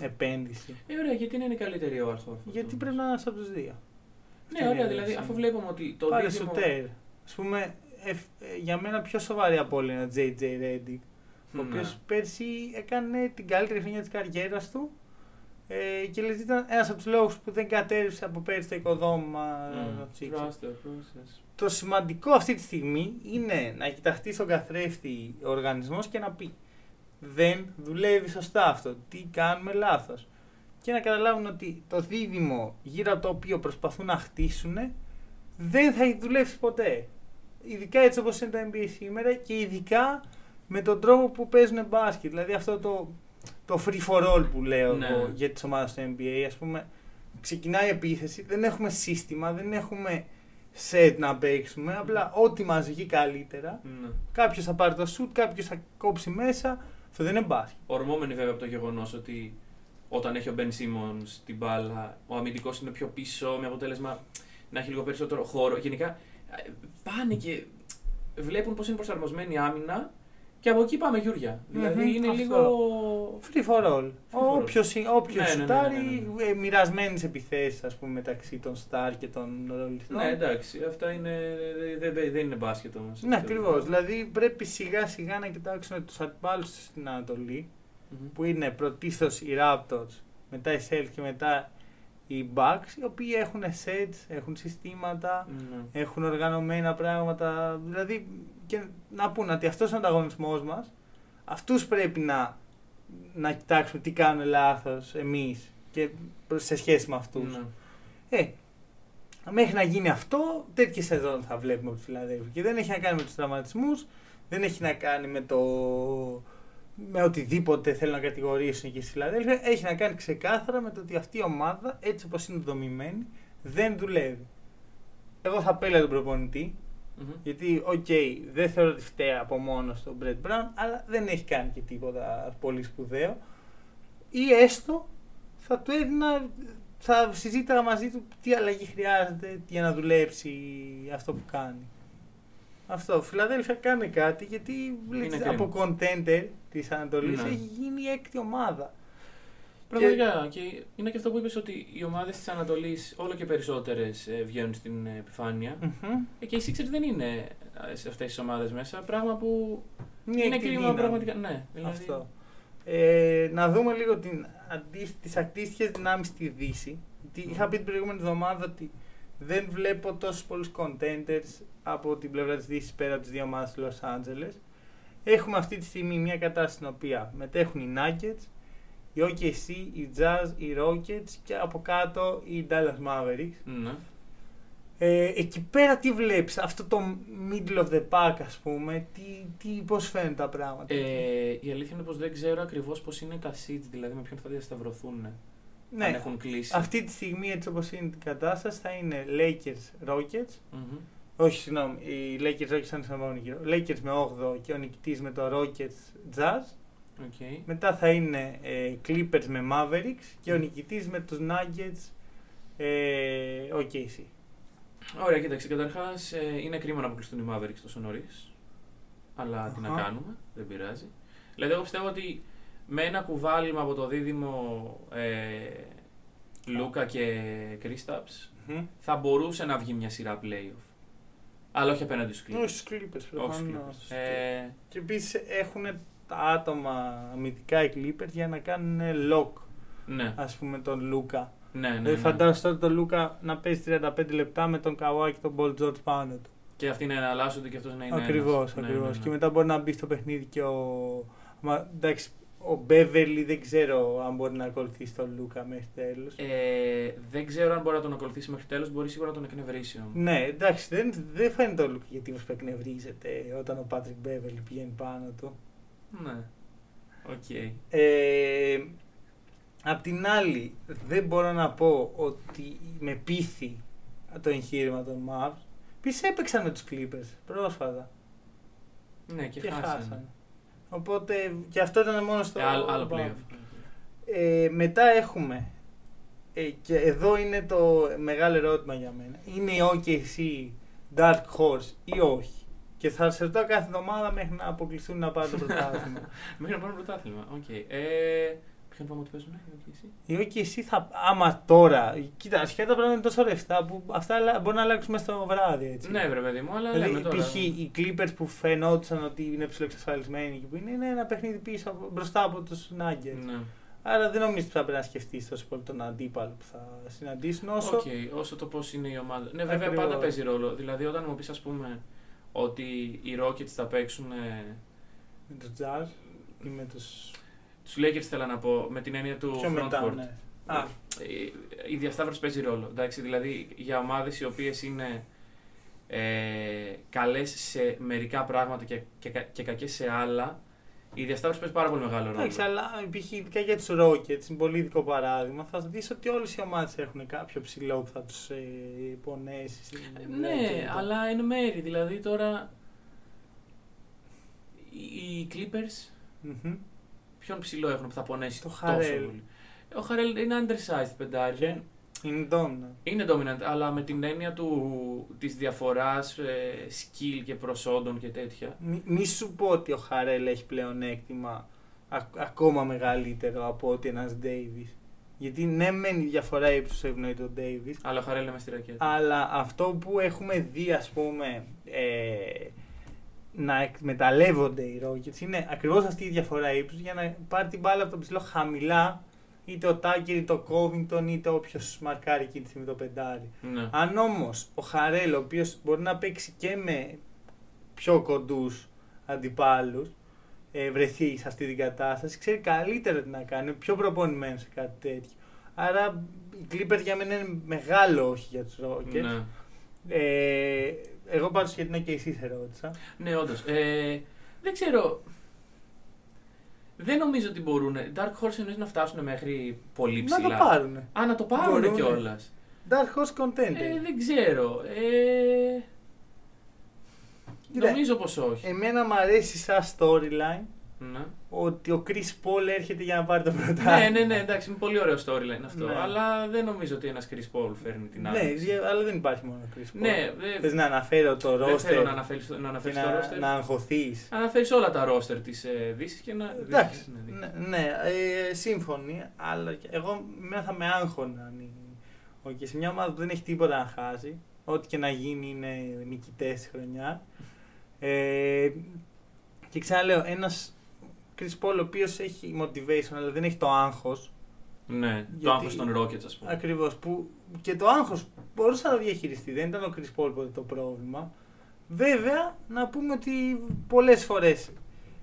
ε, επένδυση; Ε, ωραία, γιατί να είναι καλύτερη ο Al Horford. Γιατί όμως. πρέπει να είναι ένας από τους δύο. Ναι, ωραία, δηλαδή αφού βλέπουμε ότι το Πάρε δίδυμο- σουτέρ. Ας πούμε, ε, ε, για μένα πιο σοβαρή από όλοι είναι ο JJ Reddick. Ο Ναι. οποίος πέρσι έκανε την καλύτερη χρονιά της καριέρας του ε, και δηλαδή ήταν ένας από τους λόγους που δεν κατέρευσε από πέρσι το οικοδόμημα Μμ. των Sixers. Trust the process. Το σημαντικό αυτή τη στιγμή είναι να κοιταχτεί στον καθρέφτη ο οργανισμός και να πει δεν δουλεύει σωστά αυτό, τι κάνουμε λάθος. Και να καταλάβουν ότι το δίδυμο γύρω από το οποίο προσπαθούν να χτίσουν δεν θα δουλέψει ποτέ. Ειδικά έτσι όπως είναι το NBA σήμερα και ειδικά με τον τρόπο που παίζουν μπάσκετ. Δηλαδή αυτό το, το free for all που λέω Ναι. εγώ για τις ομάδες του NBA. Ας πούμε, ξεκινάει η επίθεση, δεν έχουμε σύστημα, δεν έχουμε σετ να παίξουμε. Απλά ό,τι μας βγει καλύτερα. Ναι. Κάποιος θα πάρει το σουτ, κάποιος θα κόψει μέσα. Αυτό δεν είναι μπάσκετ. Ορμόμενοι βέβαια από το γεγονός ότι όταν έχει ο Μπεν Σίμον την μπάλα, ο αμυντικός είναι πιο πίσω, με αποτέλεσμα να έχει λίγο περισσότερο χώρο. Γενικά ε, πάνε και βλέπουν πώς είναι προσαρμοσμένη η άμυνα και από εκεί πάμε Γιούρια. Δηλαδή Μμμ, είναι αυτό. λίγο. Free for all. for all. Όποιος, όποιος Ναι, ναι, ναι, σουτάρει, ναι, ναι, ε, μοιρασμένες επιθέσεις ας πούμε μεταξύ των Star και των ρολιστών. Ναι, εντάξει, αυτά είναι, δεν, δεν, δεν είναι μπάσκετ όμως. Ναι, ακριβώς. Δηλαδή πρέπει σιγά σιγά να κοιτάξουν τους αντιπάλου στην Ανατολή που είναι πρωτίστως οι Raptors, μετά οι Celtics και μετά οι Bucks, οι οποίοι έχουν sets, έχουν συστήματα, Ναι. έχουν οργανωμένα πράγματα. Δηλαδή και να πούνε ότι αυτός είναι ο ανταγωνισμός μας. Αυτούς πρέπει να, να κοιτάξουμε τι κάνουν λάθος εμείς και προς- σε σχέση με αυτούς. Ναι. Ε, μέχρι να γίνει αυτό, τέτοιε σεζόν θα βλέπουμε από τη Φιλαδέλφια. Και δεν έχει να κάνει με τους τραυματισμούς, δεν έχει να κάνει με το. με οτιδήποτε θέλουν να κατηγορήσουν εκεί στη Φιλαδέλφια. Έχει να κάνει ξεκάθαρα με το ότι αυτή η ομάδα, έτσι όπως είναι δομημένη, δεν δουλεύει. Εγώ θα απέλυα τον προπονητή, Μμμ. γιατί, οκ, δεν θεωρώ ότι φταίει από μόνο τον Μπρετ Μπράουν, αλλά δεν έχει κάνει και τίποτα πολύ σπουδαίο. Ή έστω θα του έδινα, θα συζήταγα μαζί του τι αλλαγή χρειάζεται για να δουλέψει αυτό που κάνει. Αυτό. Φιλαδέλφια κάνει κάτι γιατί βλέπεις, κρίμα. από contender της Ανατολής Ναι. έχει γίνει η έκτη ομάδα. Πραγματικά. Και... είναι και αυτό που είπες ότι οι ομάδες της Ανατολής όλο και περισσότερες βγαίνουν στην ε, επιφάνεια. Μμμ. Ε, και οι Sixers δεν είναι ε, σε αυτές τις ομάδες μέσα. Πράγμα που Μια είναι έκτη κρίμα δύναμη. πραγματικά. Ναι, δηλαδή. Αυτό. Ε, να δούμε λίγο την, αντί- τις αντίστοιχες δυνάμεις στη Δύση. Γιατί είχα πει την προηγούμενη εβδομάδα ότι δεν βλέπω τόσους πολλούς contenders από την πλευρά της Δύσης πέρα από τις δύο ομάδες του Los Angeles. Έχουμε αυτή τη στιγμή μια κατάσταση στην οποία μετέχουν οι Nuggets, οι OKC, οι Jazz, οι Rockets και από κάτω οι Dallas Mavericks. Ναι. Ε, εκεί πέρα τι βλέπεις, αυτό το middle of the pack ας πούμε, τι, τι, πώς φαίνονται τα πράγματα. Ε, η αλήθεια είναι πως δεν ξέρω ακριβώς πώς είναι τα seeds, δηλαδή με ποιον θα διασταυρωθούν. ναι, Αν έχουν κλείσει. Αυτή τη στιγμή, έτσι όπως είναι την κατάσταση, θα είναι Lakers Rockets. Μμμ. Όχι, συγγνώμη, οι Lakers Rockets θα είναι στον επόμενο γύρο. Lakers με 8 και ο νικητής με το Rockets Jazz. Ok. Μετά θα είναι ε, Clippers με Mavericks και ο νικητής με τους Nuggets ε, OKC. Ωραία, κοίταξε. Καταρχάς είναι κρίμα να αποκλειστούν οι Mavericks τόσο νωρίς. Αλλά τι να Αχα. κάνουμε, δεν πειράζει. Δηλαδή, εγώ πιστεύω ότι με ένα κουβάλιμα από το δίδυμο ε, Λούκα και Κρίσταψ Μμμ. θα μπορούσε να βγει μια σειρά playoff. Αλλά όχι απέναντι στους Όχι Clippers. στους Clippers Όχι προφανώς. στους Clippers. Ε, Και επίσης έχουν τα άτομα αμυντικά οι Clippers για να κάνουν lock, ναι, ας πούμε, τον Λούκα. ναι, ναι. Δηλαδή ναι. φαντάζομαι τώρα τον Λούκα να παίζει 35 λεπτά με τον Καουά και τον Paul George πάνω του. Και αυτοί να εναλλάσσονται και αυτός να είναι. Ακριβώς, ένας. Ναι, ακριβώς. ναι, ναι. Και μετά μπορεί να μπει στο παιχνίδι και ο. Μα, εντάξει, ο Μπέβερλι δεν ξέρω αν μπορεί να ακολουθήσει τον Λούκα μέχρι τέλους. Ε, δεν ξέρω αν μπορεί να τον ακολουθήσει μέχρι τέλος, μπορεί σίγουρα να τον εκνευρίσει όμως. Ναι, εντάξει, δεν, δεν φαίνεται ο Λούκα για τύπος που εκνευρίζεται όταν ο Πάτρικ Μπέβερλι πηγαίνει πάνω του. Ναι. Οκ. Ε, απ' την άλλη, δεν μπορώ να πω ότι με πείθει το εγχείρημα των Mavs. Επίσης έπαιξαν με τους Clippers πρόσφατα Ναι, και, και, χάσανε. χάσανε. Οπότε και αυτό ήταν μόνο στο. Ε, άλλο, άλλο Bubble. playoff. Ε, μετά έχουμε ε, και εδώ είναι το μεγάλο ερώτημα για μένα. Είναι η OKC Dark Horse ή όχι; Και θα σε ρωτάω κάθε εβδομάδα μέχρι να αποκλειστούν να πάρουν το πρωτάθλημα. Μέχρι να πάρουν πρωτάθλημα. Οκ. Ε, ποιον είπαμε ότι παίζουν, οι OKC? η OKC θα. Άμα τώρα. Κοίτα, ασχετά τα πράγματα είναι τόσο ρευστά που αυτά αλλα- μπορεί να αλλάξουν μέσα στο βράδυ. Έτσι. Ναι, βρε παιδί μου, αλλά λέμε Δηλαδή, τώρα. π.χ. οι Clippers που φαινόντουσαν ότι είναι ψιλοεξασφαλισμένοι και που είναι, είναι ένα παιχνίδι πίσω από- μπροστά από τους Nuggets. Ναι. Άρα δεν νομίζω ότι θα πρέπει να σκεφτείς τόσο πολύ τον αντίπαλο που θα συναντήσουν όσο. Οκ, όσο το πώς είναι η ομάδα. Ναι, βέβαια Ακριβώς. πάντα παίζει ρόλο. Δηλαδή, όταν μου πεις, ας πούμε, ότι οι Rockets θα παίξουν. Ε, Με τους Jazz ή με τους. τους Lakers θέλω να πω, με την έννοια του Ποιο front μετά, court. ναι. Α, Ε, η διασταύρωση παίζει ρόλο. Εντάξει, δηλαδή για ομάδες οι οποίες είναι ε, καλές σε μερικά πράγματα και, και, κα- και κακές σε άλλα, Η διασταύρωση παίζει πάρα πολύ μεγάλο ρόλο. Εντάξει, αλλά π.χ. ειδικά για τους Rockets, είναι πολύ ειδικό παράδειγμα. Θα δεις ότι όλες οι ομάδες έχουν κάποιο ψηλό που θα τους ε, πονέσει. στην Ναι, ρακέτα. αλλά εν μέρη. Δηλαδή τώρα. Οι οι Clippers Μμμ. ποιον ψηλό έχουν που θα πονέσει Το τόσο Χαρέλ. πολύ. Ο Χαρέλ είναι undersized πεντάρι. Και είναι dominant. Είναι dominant, αλλά με την έννοια του, της διαφοράς ε, skill και προσόντων και τέτοια. Μη, μη σου πω ότι ο Χαρέλ έχει πλέον έκτημα ακόμα μεγαλύτερο από ότι ένας Davis. Γιατί ναι, μεν η διαφορά ύψους ευνοεί τον Davis, Αλλά ο Χαρέλ είναι μες στη ρακέτα. αλλά αυτό που έχουμε δει, ας πούμε, ε, να εκμεταλλεύονται οι Rockets είναι ακριβώς αυτή η διαφορά ύψους για να πάρει την μπάλα από τον ψηλό χαμηλά είτε ο Τάκερ είτε ο Covington είτε όποιος μαρκάρει εκείνη τη στιγμή το πεντάρι. Ναι. Αν όμως ο Χαρέλ, ο οποίος μπορεί να παίξει και με πιο κοντούς αντιπάλους, ε, βρεθεί σε αυτή την κατάσταση, ξέρει καλύτερα τι να κάνει, είναι πιο προπονημένος σε κάτι τέτοιο. Άρα η Clippers για μένα είναι μεγάλο όχι για τους Rockets. Ναι. Ε, εγώ πάντως για την OKC σε ρώτησα. Ναι, όντως. Ε, δεν ξέρω. Δεν νομίζω ότι μπορούν. Dark Horse εννοείς να φτάσουν μέχρι πολύ Να ψηλά. το πάρουν. Α, να το πάρουν Μπορούνε. κιόλας. Dark Horse Contender. Ε, δεν ξέρω. Ε, Κοίτα, νομίζω πως όχι. Εμένα μου αρέσει σαν storyline Ναι. ότι ο Chris Paul έρχεται για να πάρει το ναι, πρωτάθλημα. ναι, ναι, εντάξει, είναι πολύ ωραίο storyline αυτό. Ναι. Αλλά δεν νομίζω ότι ένας Chris Paul φέρνει την άλλη. Ναι, δια- αλλά δεν υπάρχει μόνο ο Chris Paul. Ναι, δε- Θες να αναφέρω το δεν θέλω roster να αναφέρεις, να και αναφέρεις το να, roster. να αγχωθείς. Αναφέρεις όλα τα roster της ε, Δύσης και να... Εντάξει, Δύσης, ναι, ναι, ναι ε, σύμφωνοι, αλλά και- εγώ εμένα θα με άγχωναν. οι- ο- Και σε μια ομάδα που δεν έχει τίποτα να χάσει, ό,τι και να γίνει είναι νικητές της χρονιά. Ε, και ξαναλέω, ένας Chris Paul ο οποίος έχει motivation αλλά δεν έχει το άγχος, Ναι, το Γιατί- άγχος των Rockets ας πούμε. Ακριβώς, που και το άγχος μπορούσε να το διαχειριστεί, δεν ήταν ο Chris Paul ποτέ το πρόβλημα. Βέβαια, να πούμε ότι πολλές φορές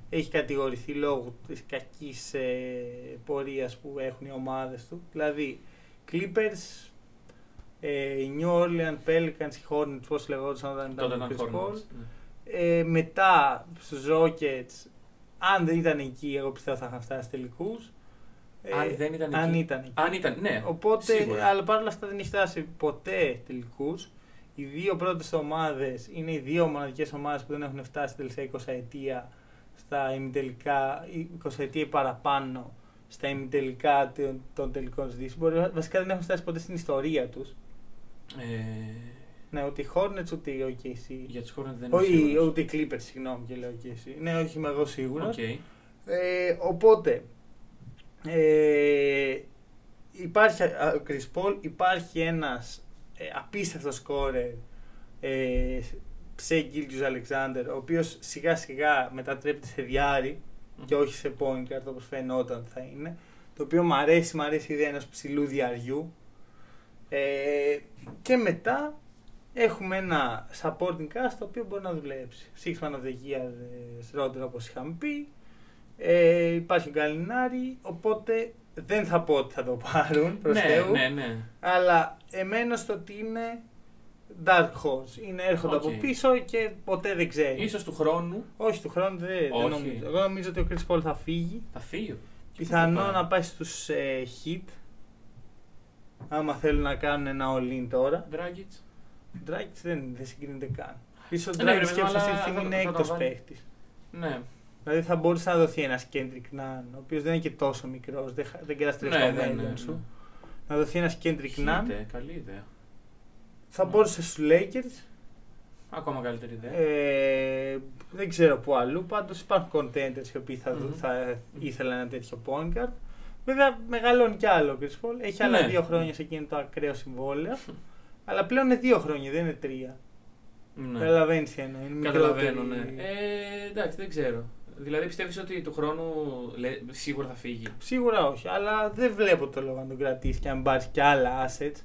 έχει κατηγορηθεί λόγω της κακής ε, πορείας που έχουν οι ομάδες του. Δηλαδή, Clippers, ε, οι New Orleans Pelicans, οι Hornets, πώς λεγόντουσαν όταν Τότε ήταν ο ήταν Chris Paul. Hornets. ναι. Ε, μετά στους Rockets, αν δεν ήταν εκεί, εγώ πιστεύω θα είχαν φτάσει τελικούς. Ε, Αν δεν ήταν αν εκεί. ήταν εκεί. Αν ήταν, ναι. Οπότε, σίγουρα. αλλά παρόλα αυτά δεν έχει φτάσει ποτέ τελικούς. Οι δύο πρώτες ομάδες είναι οι δύο μοναδικές ομάδες που δεν έχουν φτάσει τελευταία 20 ετία στα ημιτελικά, 20 ετία ή παραπάνω στα ημιτελικά των- των τελικών της Δύσης. Μπορεί, βασικά δεν έχουν φτάσει ποτέ στην ιστορία τους. Ε, Ναι, ούτε οι Hornets ούτε οι OKC. για τους Hornets δεν είναι Όχι, σίγουρος. ούτε οι Clippers, συγγνώμη και λέω OKC. Ναι, όχι, είμαι εγώ σίγουρος. Οκ. Ε, οπότε, ε, υπάρχει α, ο Chris Paul, υπάρχει ένας ε, απίστευτος σκόρερ ε, Shai Gilgeous-Alexander, ο οποίος σιγά σιγά μετατρέπεται σε δυάρι και όχι σε point guard όπως φαινόταν ότι θα είναι, το οποίο μου αρέσει, μου αρέσει η ιδέα ενός ψηλού δυαριού. Ε, και μετά έχουμε ένα supporting cast το οποίο μπορεί να δουλέψει. Sixth man of the year ε, Schroder όπως είχαμε πει. Ε, υπάρχει ο Γκαλινάρι, οπότε δεν θα πω ότι θα το πάρουν προς ναι, Θεού. ναι, ναι. Αλλά εμένα στο ότι είναι Dark Horse. Είναι έρχονται Οκ. από πίσω και ποτέ δεν ξέρει. Ίσως του χρόνου Όχι, του χρόνου δεν, δεν Όχι. νομίζω. Εγώ νομίζω ότι ο Chris Paul θα φύγει. θα φύγει. Πιθανό πάει; να πάει στους ε, Hit. Άμα θέλουν να κάνουν ένα all-in τώρα. Dragic. Dragic δεν, δεν συγκρίνεται καν. Πίσω ο Ναι, ρε Dragic παιδί και μου, αυτή τη αλλά στιγμή θα- είναι θα το έκτος βάλει. παίχτης. Ναι. Δηλαδή θα μπορούσε να δοθεί ένας Kendrick Nunn, ο οποίος δεν είναι και τόσο μικρός, δεν, χα- δεν καταστρέφει Ναι, το ναι, μέλλον ναι, σου. ναι. Να δοθεί ένας Kendrick Nunn. Χείτε, καλή ιδέα. Θα Ναι. μπορούσε στους Lakers. Ακόμα καλύτερη ιδέα. Ε, δεν ξέρω πού αλλού. Πάντως υπάρχουν contenders οι οποίοι θα, δου- Μμμ. θα ήθελαν ένα τέτοιο point guard. Βέβαια μεγαλώνει κι άλλο ο Chris Paul. Έχει άλλα Ναι. δύο χρόνια σε εκείνο το ακραίο συμβόλαιο. αλλά πλέον είναι δύο χρόνια, δεν είναι τρία. Ναι. Καταλαβαίνεις τι εννοώ. είναι Καταλαβαίνω, ναι. μικρότερη- Ε, εντάξει, δεν ξέρω. Δηλαδή πιστεύεις ότι του χρόνου λέ- σίγουρα θα φύγει; Σίγουρα όχι, αλλά δεν βλέπω το λόγο να τον κρατήσει και αν πάρει κι άλλα assets.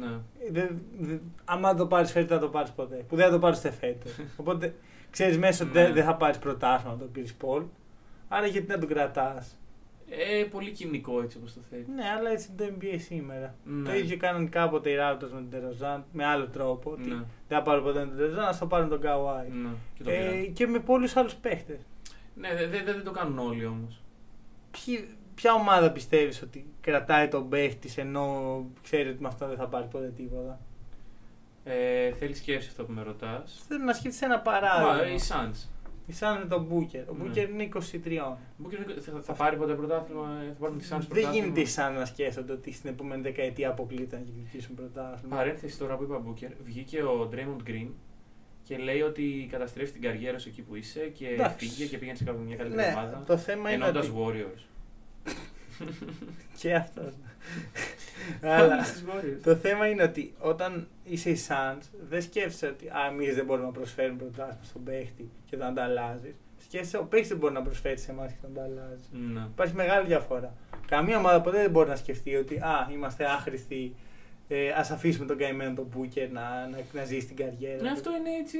Ναι. Δεν, δεν, άμα το πάρεις φέτος, δεν θα το πάρεις ποτέ. Που δεν θα το πάρεις ούτε φέτος. Οπότε ξέρεις μέσα ότι Ναι. δεν, δεν θα πάρεις πρωτάθλημα τον Chris Paul. Άρα γιατί να τον κρατάς; Ε, πολύ κοινικό έτσι όπως το θέλει. Ναι, αλλά έτσι είναι το NBA σήμερα. Ναι. Το ίδιο κάνουν κάποτε οι Raptors με τον Τεροζάν με άλλο τρόπο. Ότι Ναι. δεν θα πάρουν ποτέ τον Τεροζάν, ας το πάρουν τον Kawhi. Ναι. Και το Ε, πήραν. και με πολλούς άλλους παίχτες. Ναι, δεν δε, δεν το κάνουν όλοι όμως. Ποια ομάδα πιστεύεις ότι κρατάει τον παίχτη ενώ ξέρει ότι με αυτό δεν θα πάρει ποτέ τίποτα; Ε, Θέλεις σκέψη αυτό που με ρωτάς. Θέλω να σκεφτείς ένα παράδειγμα. οι Suns. Η Suns με τον Booker. Ο Ναι. Booker είναι 23. Booker θα, θα πάρει ποτέ πρωτάθλημα, θα πάρουν τη Suns Δεν πρωτάθλημα. γίνεται οι Suns να σκέφτονται ότι στην επόμενη δεκαετία αποκλείται να διεκδικήσουν πρωτάθλημα. Παρένθεση τώρα που είπα Booker, βγήκε ο Draymond Green και λέει ότι καταστρέφει την καριέρα σου εκεί που είσαι και Εντάξει. φύγε και πήγαινε σε κάποια μια καλύτερη Ναι, ομάδα. το θέμα είναι Ενώντας ότι. Warriors. Και αυτός. Αλλά Πάμε στις Warriors. το θέμα είναι ότι όταν είσαι οι Suns, δεν σκέφτεσαι ότι α, εμείς δεν μπορούμε να προσφέρουμε πρωτάθλημα στον παίχτη και τον ανταλλάζεις. Σκέφτεσαι ο παίχτης δεν μπορεί να προσφέρει σε εμάς και τον ανταλλάζει. Ναι. Υπάρχει μεγάλη διαφορά. Καμία ομάδα ποτέ δεν μπορεί να σκεφτεί ότι α, είμαστε άχρηστοι. Ε, Α αφήσουμε τον καημένο τον Booker να, να, να ζήσει την καριέρα. Ναι, του. αυτό είναι έτσι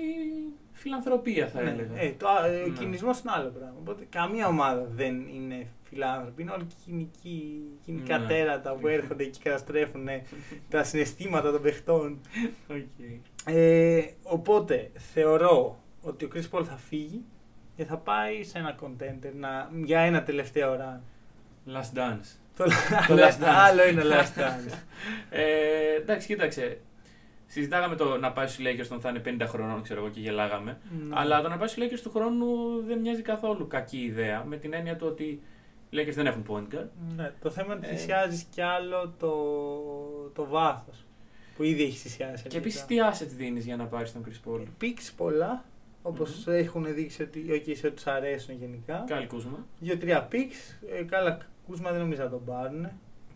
φιλανθρωπία θα Ναι, έλεγα. Ε, το, α, ε, Ναι. Ο κινησμός είναι άλλο πράγμα. Οπότε καμία ομάδα δεν είναι φιλάνθρωπη. Είναι όλοι κοινικοί, κοινικά Ναι. τέρατα που έρχονται και καταστρέφουν ε, τα συναισθήματα των παιχτών. Okay. Ε, οπότε θεωρώ ότι ο Chris Paul θα φύγει και θα πάει σε ένα contender να, για ένα τελευταίο run. Last Dance. Το, Το Last Dance. άλλο είναι last dance. Ε, εντάξει, κοίταξε. Συζητάγαμε το να πάει στους Lakers όταν θα είναι 50 χρονών, ξέρω εγώ, και γελάγαμε. Ναι. Αλλά το να πάει στους Lakers του χρόνου δεν μοιάζει καθόλου κακή ιδέα. Με την έννοια του ότι οι Lakers δεν έχουν point guard. Ναι, το θέμα είναι ότι Ε. θυσιάζεις κι άλλο το, το βάθος που ήδη έχει θυσιάσει. Και επίσης αρκετά. τι assets δίνεις για να πάρεις τον Chris Paul; Πίξ πολλά, όπως Μμμ. έχουν δείξει ότι okay, σε τους αρέσουν γενικά. Κάλι Κούσμα. Δύο-τρία πίξ. Ε, καλά, κούσμα δεν νομίζω να τον πάρουν.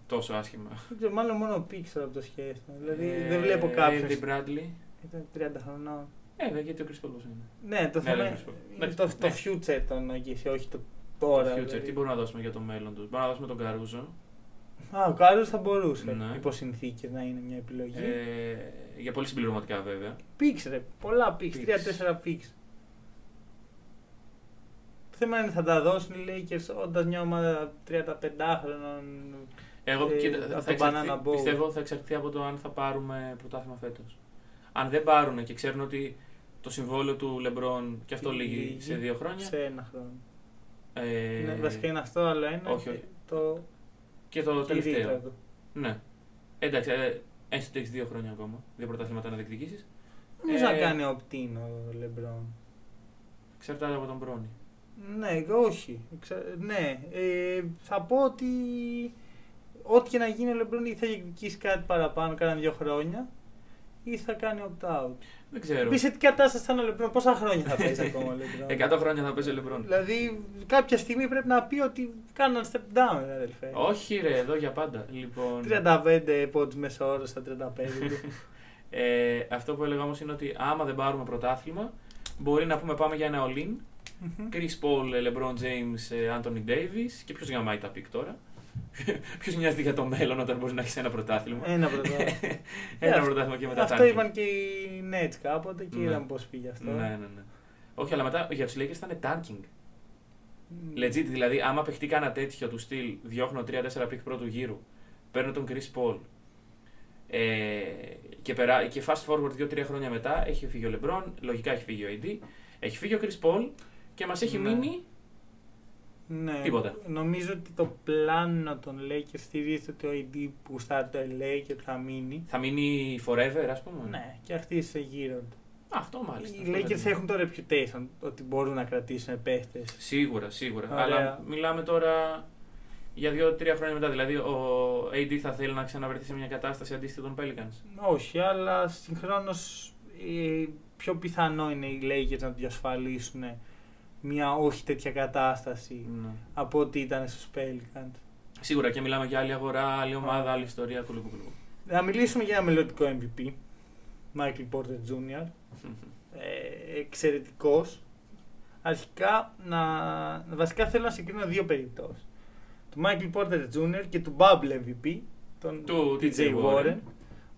Τόσο άσχημα. Δεν ξέρω, μάλλον μόνο πίξ τώρα που το σκέφτομαι. Δηλαδή Ε, δεν βλέπω κάποιον. Eddie Bradley. Ήταν 30 χρονών. Ε, βέβαια, γιατί ο Chris Paul πώς είναι. Ναι, το Ναι, θέμα δεν είναι βρίσκω. είναι Εντάξει, το, το ναι. future των Αγγίση, όχι το τώρα. το future, δηλαδή. τι μπορούμε να δώσουμε για το μέλλον τους; Μπορούμε να δώσουμε τον Καρούζο. Α, ο Κάρλο θα μπορούσε Ναι. υπό συνθήκες να είναι μια επιλογή. Ε, για πολύ συμπληρωματικά βέβαια. Πίξ, ρε. Πολλά πίξ. Picks. Τρία-τέσσερα πίξ. Το θέμα είναι θα τα δώσουν οι Lakers όντα μια ομάδα 35χρονων. Εγώ Ε, κοίτα, από θα το εξαρτηθεί, Banana Bowl. πιστεύω θα εξαρτηθεί από το αν θα πάρουμε πρωτάθλημα φέτος. Αν δεν πάρουν και ξέρουν ότι το συμβόλαιο του LeBron και αυτό λύγει Λύγει σε δύο χρόνια. Σε ένα χρόνο. Ε, Ναι, βασικά είναι αυτό, αλλά ένα. όχι, και όχι. Το και το και η ρήτρα τελευταίο. του. Ναι. Εντάξει, ε, έστω ότι έχεις δύο χρόνια ακόμα. Δύο πρωταθλήματα να διεκδικήσεις. Νομίζω Ε, να κάνει opt-in ο Λεμπρόν. Εξαρτάται από τον Μπρόνι. Ναι, όχι. Εξα- Ναι, ε, θα πω ότι ό,τι και να γίνει ο Λεμπρόν ή θα διεκδικήσει κάτι παραπάνω, κάνα δύο χρόνια ή θα κάνει opt-out. Δεν ξέρω. Πεις σε τι κατάσταση θα είναι ο Λεμπρόν, πόσα χρόνια θα παίζει ακόμα ο Λεμπρόν; 100 χρόνια θα παίζει ο Λεμπρόν. Δηλαδή, κάποια στιγμή πρέπει να πει ότι κάνω ένα step down, ρε, αδελφέ. Όχι, ρε, εδώ για πάντα. Λοιπόν, 35 πόντους μέσα όρο στα 35 του. ε, αυτό που έλεγα όμως είναι ότι άμα δεν πάρουμε πρωτάθλημα, μπορεί να πούμε πάμε για ένα all-in. Μμμ. Chris Paul, LeBron James, ε, Anthony Davis και ποιος γαμάει τα pick τώρα. Ποιος νοιάζεται για το μέλλον όταν μπορεί να έχεις ένα πρωτάθλημα; Ένα πρωτάθλημα. ένα Ε, πρωτάθλημα και μετά Αυτό tanking. είπαν και οι Nets κάποτε και Ναι. είδαμε πώς πήγε αυτό. Ναι, ναι, ναι. Όχι, αλλά μετά για τους Lakers θα είναι tanking. Μμ. Legit, δηλαδή, άμα παιχτεί κάνα τέτοιο του στυλ, διώχνω 3-4 pick πρώτου γύρου, παίρνω τον Chris Paul. Ε, και, περά, και fast forward 2-3 χρόνια μετά έχει φύγει ο LeBron, λογικά έχει φύγει ο AD, έχει φύγει ο Chris Paul και μας έχει Ναι. μείνει. Ναι, Τίποτα. Νομίζω ότι το πλάνο των Lakers στηρίζεται ότι ο AD που στα το LA και ότι θα μείνει. Θα μείνει forever, ας πούμε. Ναι, και αρχίσει σε γύρω του. Αυτό μάλιστα. Οι αυτό Lakers δεν είναι. έχουν το reputation ότι μπορούν να κρατήσουν παίχτε. Σίγουρα, σίγουρα. Ωραία. Αλλά μιλάμε τώρα για 2-3 χρόνια μετά. Δηλαδή, ο AD θα θέλει να ξαναβρεθεί σε μια κατάσταση αντίστοιχη των Pelicans. Όχι, αλλά συγχρόνως πιο πιθανό είναι οι Lakers να διασφαλίσουν μια όχι τέτοια κατάσταση Ναι. από ό,τι ήταν στους Pelicans. Σίγουρα και μιλάμε για άλλη αγορά, άλλη ομάδα, Ναι. άλλη ιστορία. Κουλουπού, κουλουπού. Να μιλήσουμε για ένα μελλοντικό MVP. Michael Porter Jr. ε, εξαιρετικός. Αρχικά, να, βασικά θέλω να συγκρίνω δύο περιπτώσεις. Του Michael Porter Jr. και του Bubble MVP, τον Του TJ TJ Warren, Warren.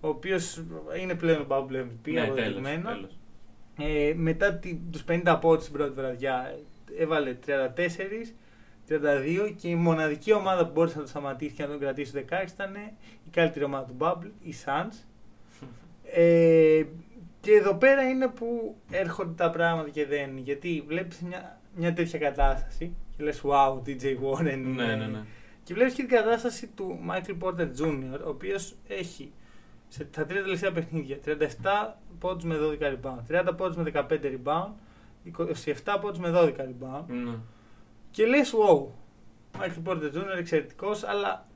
ο οποίος είναι πλέον Bubble MVP Ναι, τέλος, αποδεδειγμένα. τέλος. Ε, μετά τη, τους 50 πόντους στην πρώτη βραδιά έβαλε 34, 32 και η μοναδική ομάδα που μπόρεσε να το σταματήσει και να τον κρατήσει στο 16 ήταν η καλύτερη ομάδα του Bubble, οι Suns. Ε, και εδώ πέρα είναι που έρχονται τα πράγματα και δεν είναι. Γιατί βλέπεις μια μια τέτοια κατάσταση και λες wow, DJ Warren. Ναι, είναι- ναι, ναι. Και βλέπεις και την κατάσταση του Michael Porter Jr., ο οποίος έχει σε τα τρία τελευταία παιχνίδια 37 πόντους με 12 rebound, 30 πόντους με 15 rebound, 27 πόντους με 12 rebound. Ναι. Και λες wow, Michael Porter Jr. εξαιρετικός, αλλά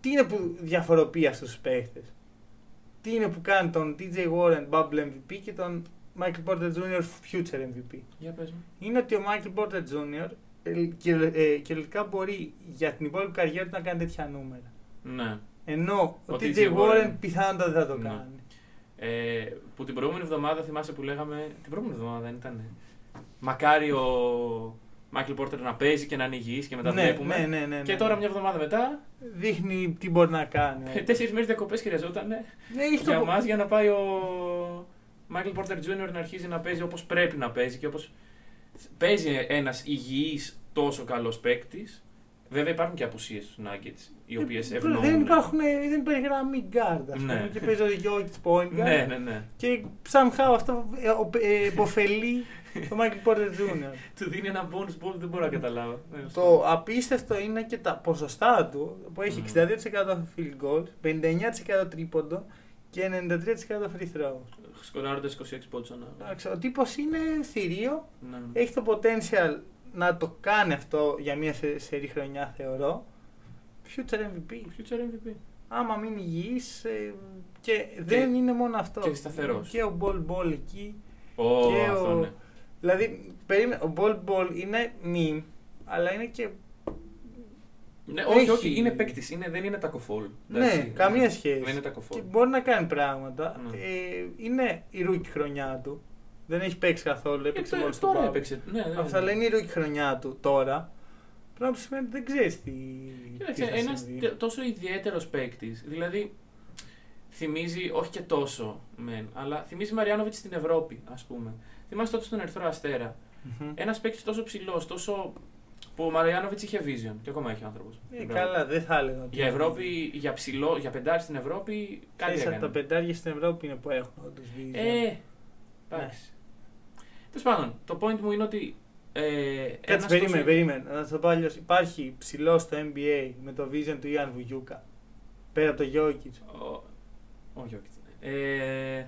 τι είναι που διαφοροποιεί αυτούς τους παίχτες; Τι είναι που κάνει τον DJ Warren Bubble MVP και τον Michael Porter Jr. Future MVP. Για πες μου. Είναι ότι ο Michael Porter Jr. ε, και- ε, κυριολεκτικά μπορεί για την υπόλοιπη καριέρα του να κάνει τέτοια νούμερα. Ναι. Ενώ ο, Ο TJ TJ Warren Warren πιθανότατα δεν θα το Ναι. κάνει. Ε, που την προηγούμενη εβδομάδα θυμάσαι που λέγαμε. Την προηγούμενη εβδομάδα δεν ήταν. Μακάρι ο Μάικλ Πόρτερ να παίζει και να είναι υγιής και μετά ναι, βλέπουμε. ναι, ναι, ναι, Και ναι. τώρα μια εβδομάδα μετά, Δείχνει τι μπορεί να κάνει. τέσσερις μέρες διακοπές χρειαζόταν ναι, έχει για το... μας για να πάει ο Μάικλ Πόρτερ Jr. να αρχίσει να παίζει όπως πρέπει να παίζει και όπω παίζει ένας υγιής τόσο καλός παίκτης. Βέβαια υπάρχουν και απουσίες στους Nuggets οι οποίες Ε, ευνοούν. Δεν υπάρχουν, δεν υπάρχει γραμμή guard, ας πούμε, Ναι. και παίζει ο Jokic point guard. Ναι, ναι, ναι. Και somehow αυτό ε, ο- ε, υποφελεί το Michael Porter Jr. Του δίνει ένα bonus που δεν μπορώ να καταλάβω. Το απίστευτο είναι και τα ποσοστά του που έχει Mm. 62% field goal, 59% τρίποντο και 93% free throw. Σκοράροντας 26 πόντους ανά. Εντάξει, Ο τύπος είναι θηρίο, Ναι. έχει το potential να το κάνει αυτό για μια σε- σερή χρονιά θεωρώ. Future MVP. Future MVP. Άμα μείνει υγιής ε, και, δεν είναι μόνο αυτό. και σταθερός. Και ο Bol Bol εκεί. Ω, και αυτό ο, ναι. Δηλαδή, περίμενε, ο Bol Bol είναι meme, αλλά είναι και Ναι, έχει- όχι, όχι, είναι παίκτης. Είναι, δεν είναι Tacko Fall. Ναι, καμία σχέση. Δεν είναι Tacko Fall. Και μπορεί να κάνει πράγματα. Ναι. Ε, είναι η rookie χρονιά του. Δεν έχει παίξει καθόλου. Ε, Έπαιξε τώρα- μόνος στον τώρα Πάο. έπαιξε. Ναι, ναι, Αυτό ναι. αλλά είναι η rookie χρονιά του τώρα. Πρέπει να σημαίνει ότι δεν ξέρεις τι. τι Κοίταξε, θα ένας συμβεί. τόσο ιδιαίτερος παίκτης. Δηλαδή, θυμίζει, όχι και τόσο μεν, αλλά θυμίζει Μαριάνοβιτς στην Ευρώπη, ας πούμε. Θυμάσαι τότε στον Ερυθρό Αστέρα. Μμμ. Ένας παίκτης τόσο ψηλός, τόσο. που ο Μαριάνοβιτς είχε vision και ακόμα έχει άνθρωπος. Ε, καλά, δεν θα έλεγα. ότι- Για Ευρώπη, για ψηλό, για πεντάρι στην Ευρώπη, κάτι Ξέρεις, έκανε. από τα πεντάρια στην Ευρώπη είναι που έχουν όντως vision. Ε, εντάξει. Τέλος πάντων, το point μου είναι ότι. Ε, Κάτσε, ένας περίμενε, τόσο- περίμενε. Να το πω αλλιώς. Υπάρχει ψηλός στο NBA με το vision του Ιαν Βουγιούκα. Πέρα από το Jokic. Ο- Όχι, όχι. Ε,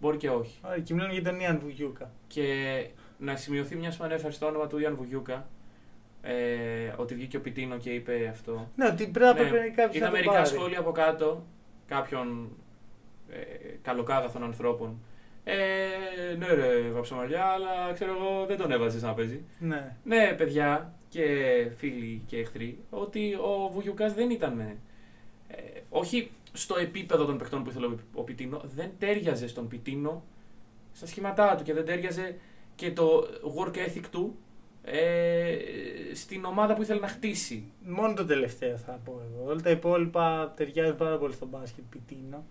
μπορεί και όχι. Ωραία, και μιλάμε για τον Ιαν Βουγιούκα. Και να σημειωθεί μια που ανέφερες το όνομα του Ιαν Βουγιούκα. Ε, ότι βγήκε ο Πιτίνο και είπε αυτό. Ναι, ότι πρέπει Ναι, να πρέπει κάποιος να Είδα το μερικά πάρει. σχόλια από κάτω κάποιων ε, καλοκάγαθων ανθρώπων. Ε, ναι, ρε, βαψομαλιά, αλλά ξέρω εγώ δεν τον έβαζες να παίζει. Ναι. Ναι, παιδιά και φίλοι και εχθροί, ότι ο Βουγιουκάς δεν ήταν. ε, όχι στο επίπεδο των παιχτών που ήθελε ο- ο Πιτίνο, δεν τέριαζε στον Πιτίνο στα σχήματά του και δεν τέριαζε και το work ethic του ε, στην ομάδα που ήθελε να χτίσει. Μόνο το τελευταίο θα πω εγώ. Όλα τα υπόλοιπα ταιριάζουν πάρα πολύ στο μπάσκετ πιτίνο.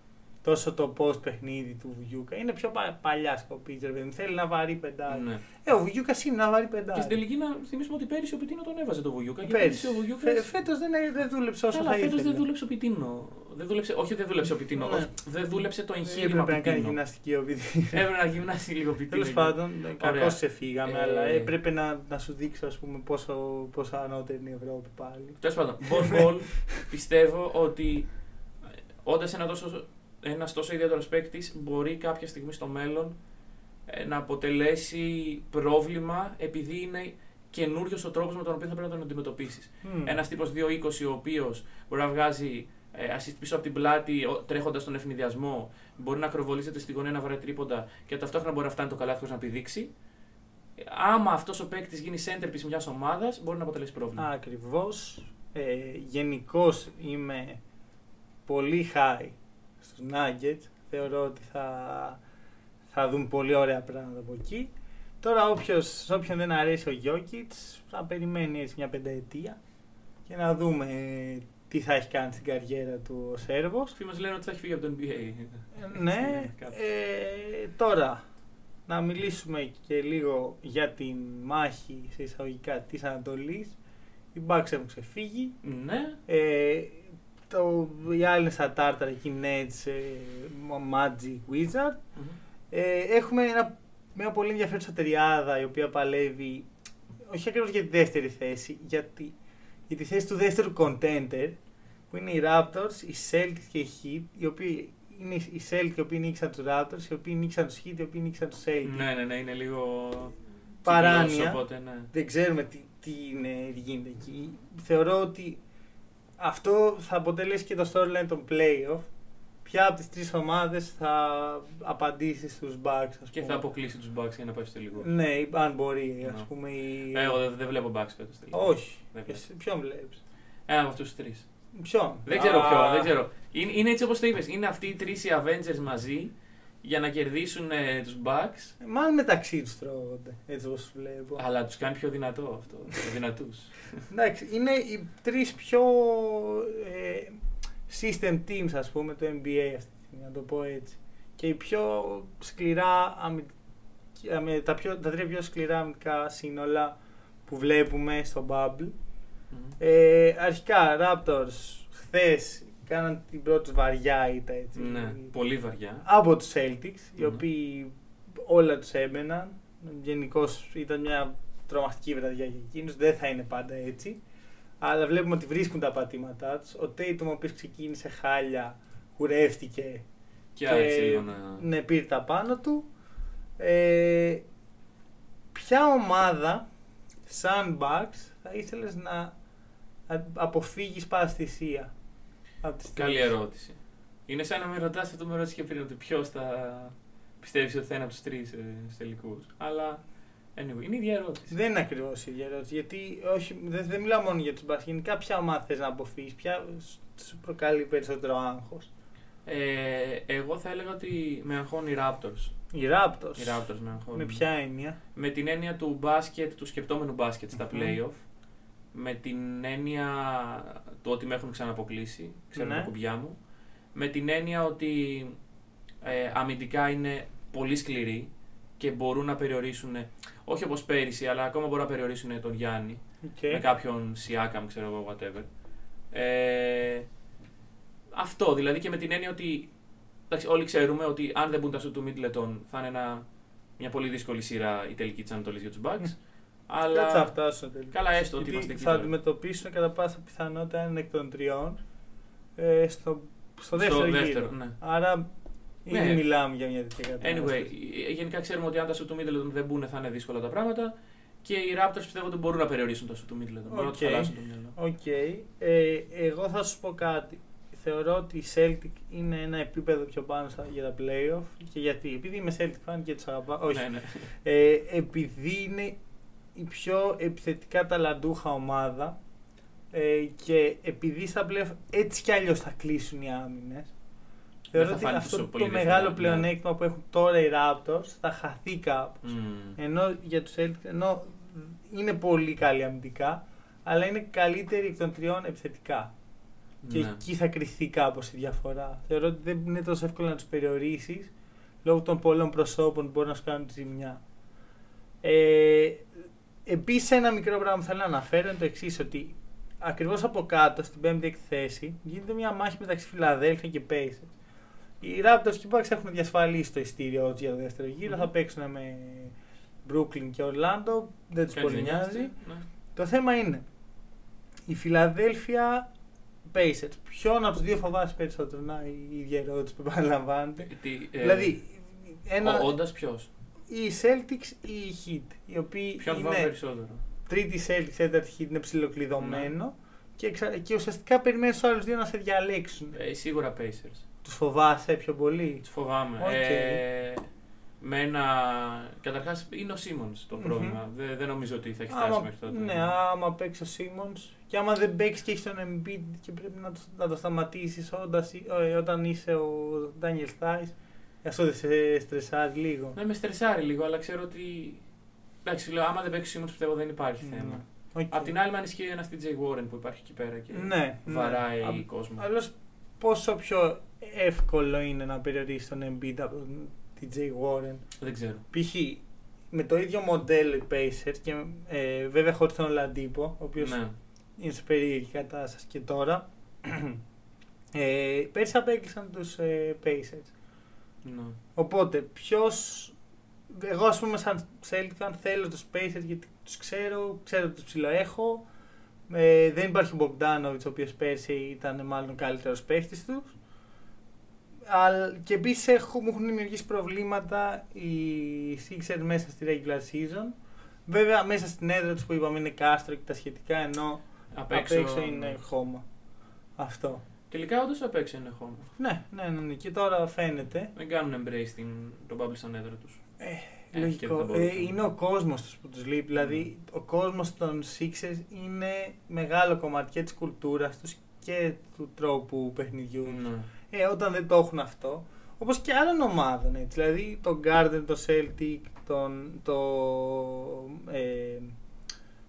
Τόσο το post παιχνίδι του Βουγιούκα. Είναι πιο πα- παλιά σκοπίτζερ, δεν θέλει να βαρύ πεντάρι. Ναι. Ε, ο Βουγιούκα είναι να βαρύ πεντάρι. Και στην τελική να θυμίσουμε ότι πέρυσι ο Πιτίνο τον έβαζε το Βουγιούκα. Και Πέρυσι. πέρυσι ο Βουγιούκα. Φε, φέτος δεν, δεν δούλεψε όσο Καλά, θα φέτος ήθελε. δεν δούλεψε ο Πιτίνο. Δεν δούλεψε, όχι δεν δούλεψε ο Πιτίνο, Ναι. όχι, δεν δούλεψε το εγχείρημα Έπρεπε να κάνει Πιτίνο. γυμναστική ο Πιτίνο. Έπρεπε να γυμνάσει λίγο Πιτίνο. Τέλος πάντων, Ωραία. κακώς σε φύγαμε, Ε, αλλά έπρεπε να, να σου δείξω ας πούμε, πόσο, πόσο ανώτερη είναι η Ευρώπη πάλι. Τέλος πάντων, Ball Ball πιστεύω ότι όντας ένα τόσο, ένας τόσο ιδιαίτερος παίκτης μπορεί κάποια στιγμή στο μέλλον ε, να αποτελέσει πρόβλημα επειδή είναι καινούριος ο τρόπος με τον οποίο θα πρέπει να τον αντιμετωπίσεις. Μμ. Ένας τύπος 2-20 ο οποίος μπορεί να βγάζει ε, assist πίσω από την πλάτη τρέχοντας τον ευνηδιασμό, μπορεί να ακροβολίζεται στη γωνία να βαράει τρίποντα και ταυτόχρονα μπορεί να φτάνει το καλάθι χωρίς να πηδήξει. Ε, Άμα αυτός ο παίκτης γίνει centerpiece μιας ομάδας, μπορεί να αποτελέσει πρόβλημα. Ακριβώς. Ε, Γενικώς είμαι πολύ high στους Nuggets. Θεωρώ ότι θα, θα δουν πολύ ωραία πράγματα από εκεί. Τώρα όποιος, σε όποιον δεν αρέσει ο Jokic θα περιμένει έτσι μια πενταετία και να δούμε τι θα έχει κάνει στην καριέρα του ο Σέρβος. Αυτοί μας λένε ότι θα έχει φύγει από το NBA. ναι, Κάτω. ε, τώρα να μιλήσουμε και λίγο για την μάχη σε εισαγωγικά της Ανατολής. Οι Bucks έχουν ξεφύγει. Ναι. Ε, το, οι άλλοι είναι στα τάρταρα εκεί, Nets, ε, Magic, Wizard. Μμμ. Ε, έχουμε ένα μια πολύ ενδιαφέρουσα τριάδα η οποία παλεύει όχι ακριβώς για τη δεύτερη θέση, για τη, για τη θέση του δεύτερου contender που είναι οι Raptors, οι Celtics και οι Heat, οι οποίοι είναι οι Celtics οι οποίοι νίκησαν τους Raptors, οι οποίοι νίκησαν τους Heat, οι οποίοι νίκησαν τους Celtics. Ναι, ναι, ναι, είναι λίγο. Παράνοια. κυκλός, Οπότε, ναι. Δεν ξέρουμε τι, τι, είναι, τι γίνεται εκεί. Θεωρώ ότι αυτό θα αποτελέσει και το storyline των playoff. Ποια από τις τρεις ομάδες θα απαντήσει στους Bucks, ας Και πούμε. θα αποκλείσει τους Bucks για να πάει στο τελικό. Ναι, αν μπορεί, ας Ναι. πούμε. Η... Ε, Εγώ δεν, δεν βλέπω Bucks φέτος. Όχι. Δεν βλέπω. Εσύ Ποιον βλέπεις; Ένα από αυτούς τους τρεις. Ποιον; Δεν ξέρω Α, ποιο, δεν ξέρω. Είναι, είναι έτσι όπως το είπες. Είναι αυτοί οι τρεις οι Avengers μαζί για να κερδίσουν ε, τους Bucks. Μάλλον μεταξύ τους τρώγονται, έτσι όπως βλέπω. Αλλά τους κάνει πιο δυνατό αυτό. Πιο δυνατούς. Εντάξει, είναι οι τρεις πιο ε, system teams, ας πούμε, το NBA αυτή τη στιγμή, να το πω έτσι. Και οι πιο σκληρά, αμυ- αμυ- τα, πιο, τα τρία πιο σκληρά αμυντικά σύνολα που βλέπουμε στο Bubble. Ε, αρχικά, Raptors, χθες κάναν την πρώτη τους βαριά ήττα, έτσι. ναι, πολύ βαριά. από τους Celtics, οι Μμμ. οποίοι όλα τους έμπαιναν. Γενικώς ήταν μια τρομακτική βραδιά για εκείνους, δεν θα είναι πάντα έτσι. Αλλά βλέπουμε ότι βρίσκουν τα πατήματά τους. Ο Tatum, ο οποίος ξεκίνησε χάλια, κουρεύτηκε Και άρχισε λίγο να. ναι, πήρε τα πάνω του. Ε, ποια ομάδα σαν Bucks θα ήθελες να α- αποφύγεις παστησία από τις Καλή τρεις; ερώτηση. Είναι σαν να με ρωτάς αυτό που με ρώτησε και πριν, ότι ποιος θα πιστεύεις ότι θα είναι από τους τρεις ε, τελικούς. Αλλά anyway, είναι η ίδια ερώτηση. Δεν είναι ακριβώς η ίδια ερώτηση. Γιατί όχι, δεν, δεν μιλάω μόνο για τους μπάσκετ. Γενικά, ποια ομάδα θες να αποφύγεις, ποια σου προκαλεί περισσότερο άγχος; Ε, εγώ θα έλεγα ότι με αγχώνει οι Raptors. Οι Raptors. Οι Raptors με αγχώνουν. Με ποια έννοια; Με την έννοια του μπάσκετ, του σκεπτόμενου μπάσκετ στα Μμμ. playoff. Με την έννοια του ότι με έχουν ξαναποκλείσει. Ξέρω Ναι. τα κουμπιά μου. Με την έννοια ότι ε, αμυντικά είναι πολύ σκληροί και μπορούν να περιορίσουν, όχι όπως πέρυσι, αλλά ακόμα μπορούν να περιορίσουν τον Γιάννη Okay. με κάποιον Siakam, ξέρω εγώ, whatever. Ε, αυτό δηλαδή και με την έννοια ότι εντάξει, όλοι ξέρουμε ότι αν δεν μπουν τα σου του Middleton θα είναι ένα, μια πολύ δύσκολη σειρά η τελική της Ανατολής για τους Bucks. Αλλά Κάτσε να φτάσω τελικά. καλά, έστω ότι Γιατί είμαστε εκεί. θα τώρα. αντιμετωπίσουν κατά πάσα πιθανότητα έναν εκ των τριών ε, στο, στο δεύτερο, γύρο. ναι. Άρα Ναι. ήδη μιλάμε για μια τέτοια κατάσταση. Anyway, ε, γενικά ξέρουμε ότι αν τα σου του Middleton δεν μπουν θα είναι δύσκολα τα πράγματα και οι Raptors πιστεύω ότι μπορούν να περιορίσουν τα shoot του Middleton. Μπορούν να τους Οκ. χαλάσουν το μυαλό. Οκ. Ε, εγώ θα σου πω κάτι. Θεωρώ ότι οι Celtics είναι ένα επίπεδο πιο πάνω στα- για τα playoff. Και γιατί. Επειδή είμαι Celtic fan και τους αγαπάω. Όχι. Ναι, ναι. Ε, επειδή είναι η πιο επιθετικά ταλαντούχα ομάδα ε, και επειδή στα playoff έτσι κι αλλιώς θα κλείσουν οι άμυνες θεωρώ θα ότι φάνει αυτό τόσο το πολύ μεγάλο διαφορά, ναι. πλεονέκτημα που έχουν τώρα οι Raptors θα χαθεί κάπως. Μμμ. Ενώ για τους Celtics, ενώ είναι πολύ καλή αμυντικά, αλλά είναι καλύτερη εκ των τριών επιθετικά. Και Ναι. εκεί θα κρυθεί κάπως η διαφορά. Θεωρώ ότι δεν είναι τόσο εύκολο να τους περιορίσεις λόγω των πολλών προσώπων που μπορεί να σου κάνουν τη ζημιά. Ε, Επίσης, ένα μικρό πράγμα που θέλω να αναφέρω είναι το εξής: Ότι ακριβώς από κάτω, στην πέμπτη εκθέση, γίνεται μια μάχη μεταξύ Φιλαδέλφια και Pacers. Οι Raptors και οι Bucks έχουν διασφαλίσει το ειστήριό τους για το δεύτερο γύρο. Μμμ. Θα παίξουν με Brooklyn και Orlando. Δεν τους Κανείς πολύ δεν νοιάζει. Ναι. Το θέμα είναι η Φιλαδέλφια Pacers. Ποιον από τους δύο φοβάσαι περισσότερο, να η ίδια ερώτηση που επαναλαμβάνεται; Τι, ε, δηλαδή, ένα, ο- όντας ποιος; Οι Celtics ή οι Heat, οι οποίοι Ποιον είναι φοβάμαι περισσότερο. τρίτη Celtics, τέταρτη Heat είναι ψιλοκλειδωμένο Ναι. και, εξα... και ουσιαστικά περιμένεις τους άλλους δύο να σε διαλέξουν. Ε, σίγουρα Pacers. Τους φοβάσαι πιο πολύ; Τους φοβάμαι. Οκ. Ε, με ένα... Καταρχάς είναι ο Σίμονς το Μμμ. πρόβλημα. Δεν, δεν νομίζω ότι θα έχει φτάσει Άμα, μέχρι τότε. ναι, άμα παίξει ο Simmons και άμα δεν παίξει και έχει τον Embiid και πρέπει να το, να το σταματήσεις όταν είσαι ο Daniel Theis, αυτό δεν σε στρεσάρει λίγο. Ναι, με στρεσάρει λίγο, αλλά ξέρω ότι... Εντάξει, λέω, άμα δεν παίξει ο Σίμονς πιστεύω δεν υπάρχει Ναι. θέμα. Οκ. Απ' την άλλη, με ανησυχεί ένα TJ Warren που υπάρχει εκεί πέρα και ναι, βαράει ναι. κόσμο. Αλλιώς πόσο πιο εύκολο είναι να περιορίσει τον Embiid από τον TJ Warren; Δεν ξέρω. Π.χ. με το ίδιο μοντέλο οι Pacers και ε, βέβαια χωρίς τον Oladipo, ο οποίος Ναι. είναι σε περίεργη κατάσταση και τώρα. ε, πέρσι απέκλεισαν τους ε, Pacers. Ναι. Οπότε ποιος εγώ ας πούμε σαν Celtic αν θέλω του Spacers γιατί τους ξέρω, ξέρω ότι τους ψιλοέχω. Ε, δεν υπάρχει ο Bogdanovic ο οποίος πέρσι ήταν μάλλον ο καλύτερος παίχτης τους. Και επίσης μου έχουν δημιουργήσει προβλήματα οι Sixers μέσα στη regular season. Βέβαια μέσα στην έδρα τους που είπαμε είναι κάστρο και τα σχετικά ενώ απ' έξω, είναι χώμα. Αυτό. Τελικά όντως απ' έξω είναι χώμα. Ναι, ναι, ναι, ναι, και τώρα φαίνεται. Δεν κάνουν embrace την, τον bubble σαν έδρα τους. Ε, ε, λογικό. Ε, είναι ο κόσμος τους που τους λείπει. Δηλαδή, ο κόσμος των Sixers είναι μεγάλο κομμάτι και της κουλτούρας τους και του τρόπου παιχνιδιού. Ναι. Ε, όταν δεν το έχουν αυτό. Όπως και άλλων ομάδων. Έτσι. Δηλαδή, τον Garden, το Celtic, τον, το. Ε,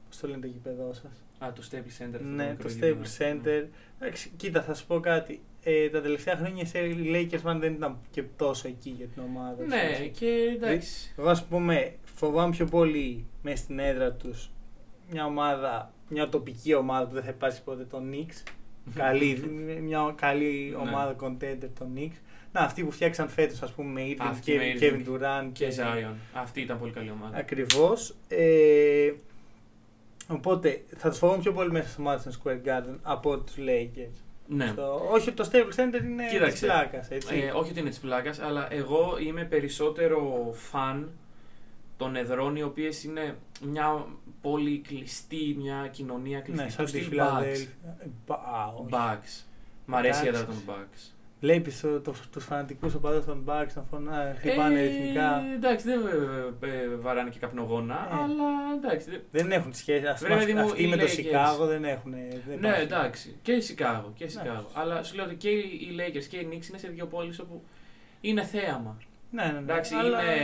Πώς το λένε το γήπεδό σας; Α, το Staples Center. Ναι, το Staples Center. Ναι. Κοίτα, θα σου πω κάτι. Ε, τα τελευταία χρόνια οι Lakers δεν ήταν και τόσο εκεί για την ομάδα. Ναι, και εντάξει. Εγώ ας πούμε φοβάμαι πιο πολύ μέσα στην έδρα τους μια ομάδα, μια τοπική ομάδα που δεν θα υπάρξει ποτέ τον Knicks. καλή, μια καλή ναι. ομάδα contender τον Knicks. Να, αυτοί που φτιάξαν φέτος, ας πούμε, με Irving και Kevin Durant και, και Zion. Αυτή ήταν πολύ καλή ομάδα. Ακριβώς. Ε, οπότε θα τους φοβάμαι πιο πολύ μέσα στο Madison Square Garden από τους Lakers. Ναι. Στο... Όχι το Staples Center είναι της πλάκας. Ε, όχι ότι είναι της πλάκας, αλλά εγώ είμαι περισσότερο φαν των εδρών οι οποίες είναι μια πόλη κλειστή, μια κοινωνία κλειστή. Ναι, σαν τη Bugs. Μ' αρέσει η έδρα των Bugs. Βλέπεις το, το, τους φανατικούς οπαδούς των Bucks να φωνά, χτυπάνε ε, ρυθμικά. Εντάξει, δεν ε, βαράνε και καπνογόνα, ε. αλλά εντάξει. Δεν έχουν σχέση. Ας πούμε, αυτοί με το Σικάγο δεν έχουν. Δεν ναι, εντάξει. Και η Σικάγο. Και η Σικάγο. Αλλά σου λέω ότι και οι Lakers και οι Knicks είναι σε δύο πόλεις όπου είναι θέαμα. Ναι, ναι, ναι. Εντάξει, αλλά... είναι,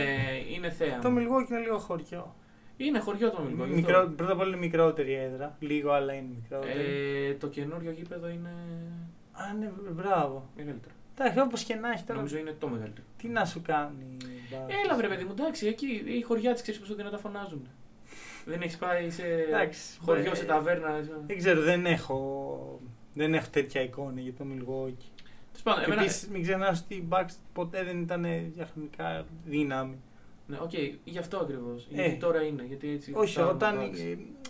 είναι θέαμα. Το Μιλγόκι είναι λίγο χωριό. Είναι χωριό το Μιλγόκι. Μικρό, πρώτα απ' όλα είναι μικρότερη έδρα. Λίγο, αλλά είναι μικρότερη. Ε, το καινούριο γήπεδο είναι Α, ναι, μπράβο. Μεγαλύτερο. Εντάξει, όπως και να έχει τώρα. Νομίζω είναι το μεγαλύτερο. Τι να σου κάνει. Έλα, βρε παιδί μου, εντάξει, εκεί οι χωριά της ξέρεις πόσο δυνατά φωνάζουν. δεν έχεις πάει σε εντάξει, χωριό, ε, σε ταβέρνα. Δεν ξέρω, δεν έχω, δεν έχω τέτοια εικόνα για το Μιλγουόκι. Εμένα... Επίσης, μην ξεχνάς ότι η Bucks ποτέ δεν ήταν διαχρονικά δύναμη. Ναι, οκ, οκέι, γι' αυτό ακριβώς. Ε, γιατί τώρα είναι. Γιατί έτσι όχι, όταν.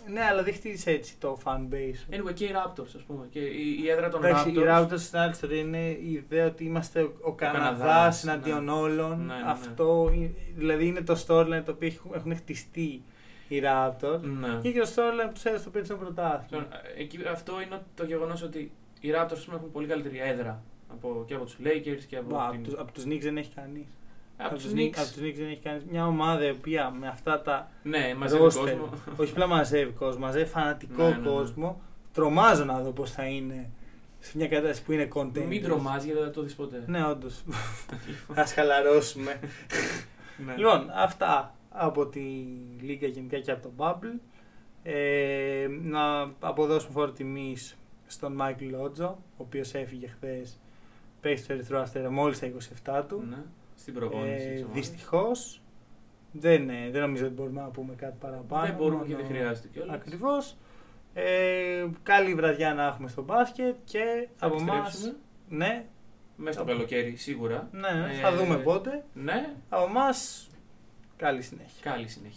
Ναι, αλλά δεν χτίζεις έτσι το fan base. Anyway, και οι Raptors, ας πούμε. Και η, η έδρα των Εντάξει, Raptors. Οι Raptors στην άλλη ιστορία είναι η ιδέα ότι είμαστε ο, ο Καναδάς εναντίον ναι. όλων. Ναι, ναι, ναι. Αυτό δηλαδή είναι το storyline το οποίο έχουν χτιστεί οι Raptors. Ναι. Και, και το storyline που τους έδωσε το πήρε πρωτάθλημα. Αυτό είναι το γεγονός ότι οι Raptors έχουν πολύ καλύτερη έδρα από, και από τους Lakers και από. Μπα, την... Από τους Knicks δεν έχει κανείς. Από τους Knicks. Από τους δεν έχει κάνει μια ομάδα η οποία με αυτά τα. Ναι, μαζεύει κόσμο. Όχι απλά μαζεύει κόσμο, μαζεύει φανατικό ναι, ναι, ναι. κόσμο. Τρομάζω να δω πώς θα είναι σε μια κατάσταση που είναι content. Μην τρομάζει γιατί δεν το δεις ποτέ. Ναι, όντως. Α χαλαρώσουμε. ναι. Λοιπόν, αυτά από τη Λίγκα γενικά και από το Bubble. Ε, να αποδώσουμε φόρο τιμής στον Μάικλ Λότζο, ο οποίος έφυγε χθες. Παίξει στο Ερυθρό Αστέρα μόλις τα 27 του. Ναι στην προπόνηση. Ε, Δυστυχώς δεν, ε, δεν νομίζω ότι μπορούμε να πούμε κάτι παραπάνω. Δεν μπορούμε και δεν χρειάζεται κιόλας. Ακριβώς. Ε, καλή βραδιά να έχουμε στο μπάσκετ και θα από εμάς. Ναι. Μέσα στο καλοκαίρι σίγουρα. Ναι, ναι, θα δούμε πότε. Ναι. Από εμάς καλή συνέχεια. Καλή συνέχεια.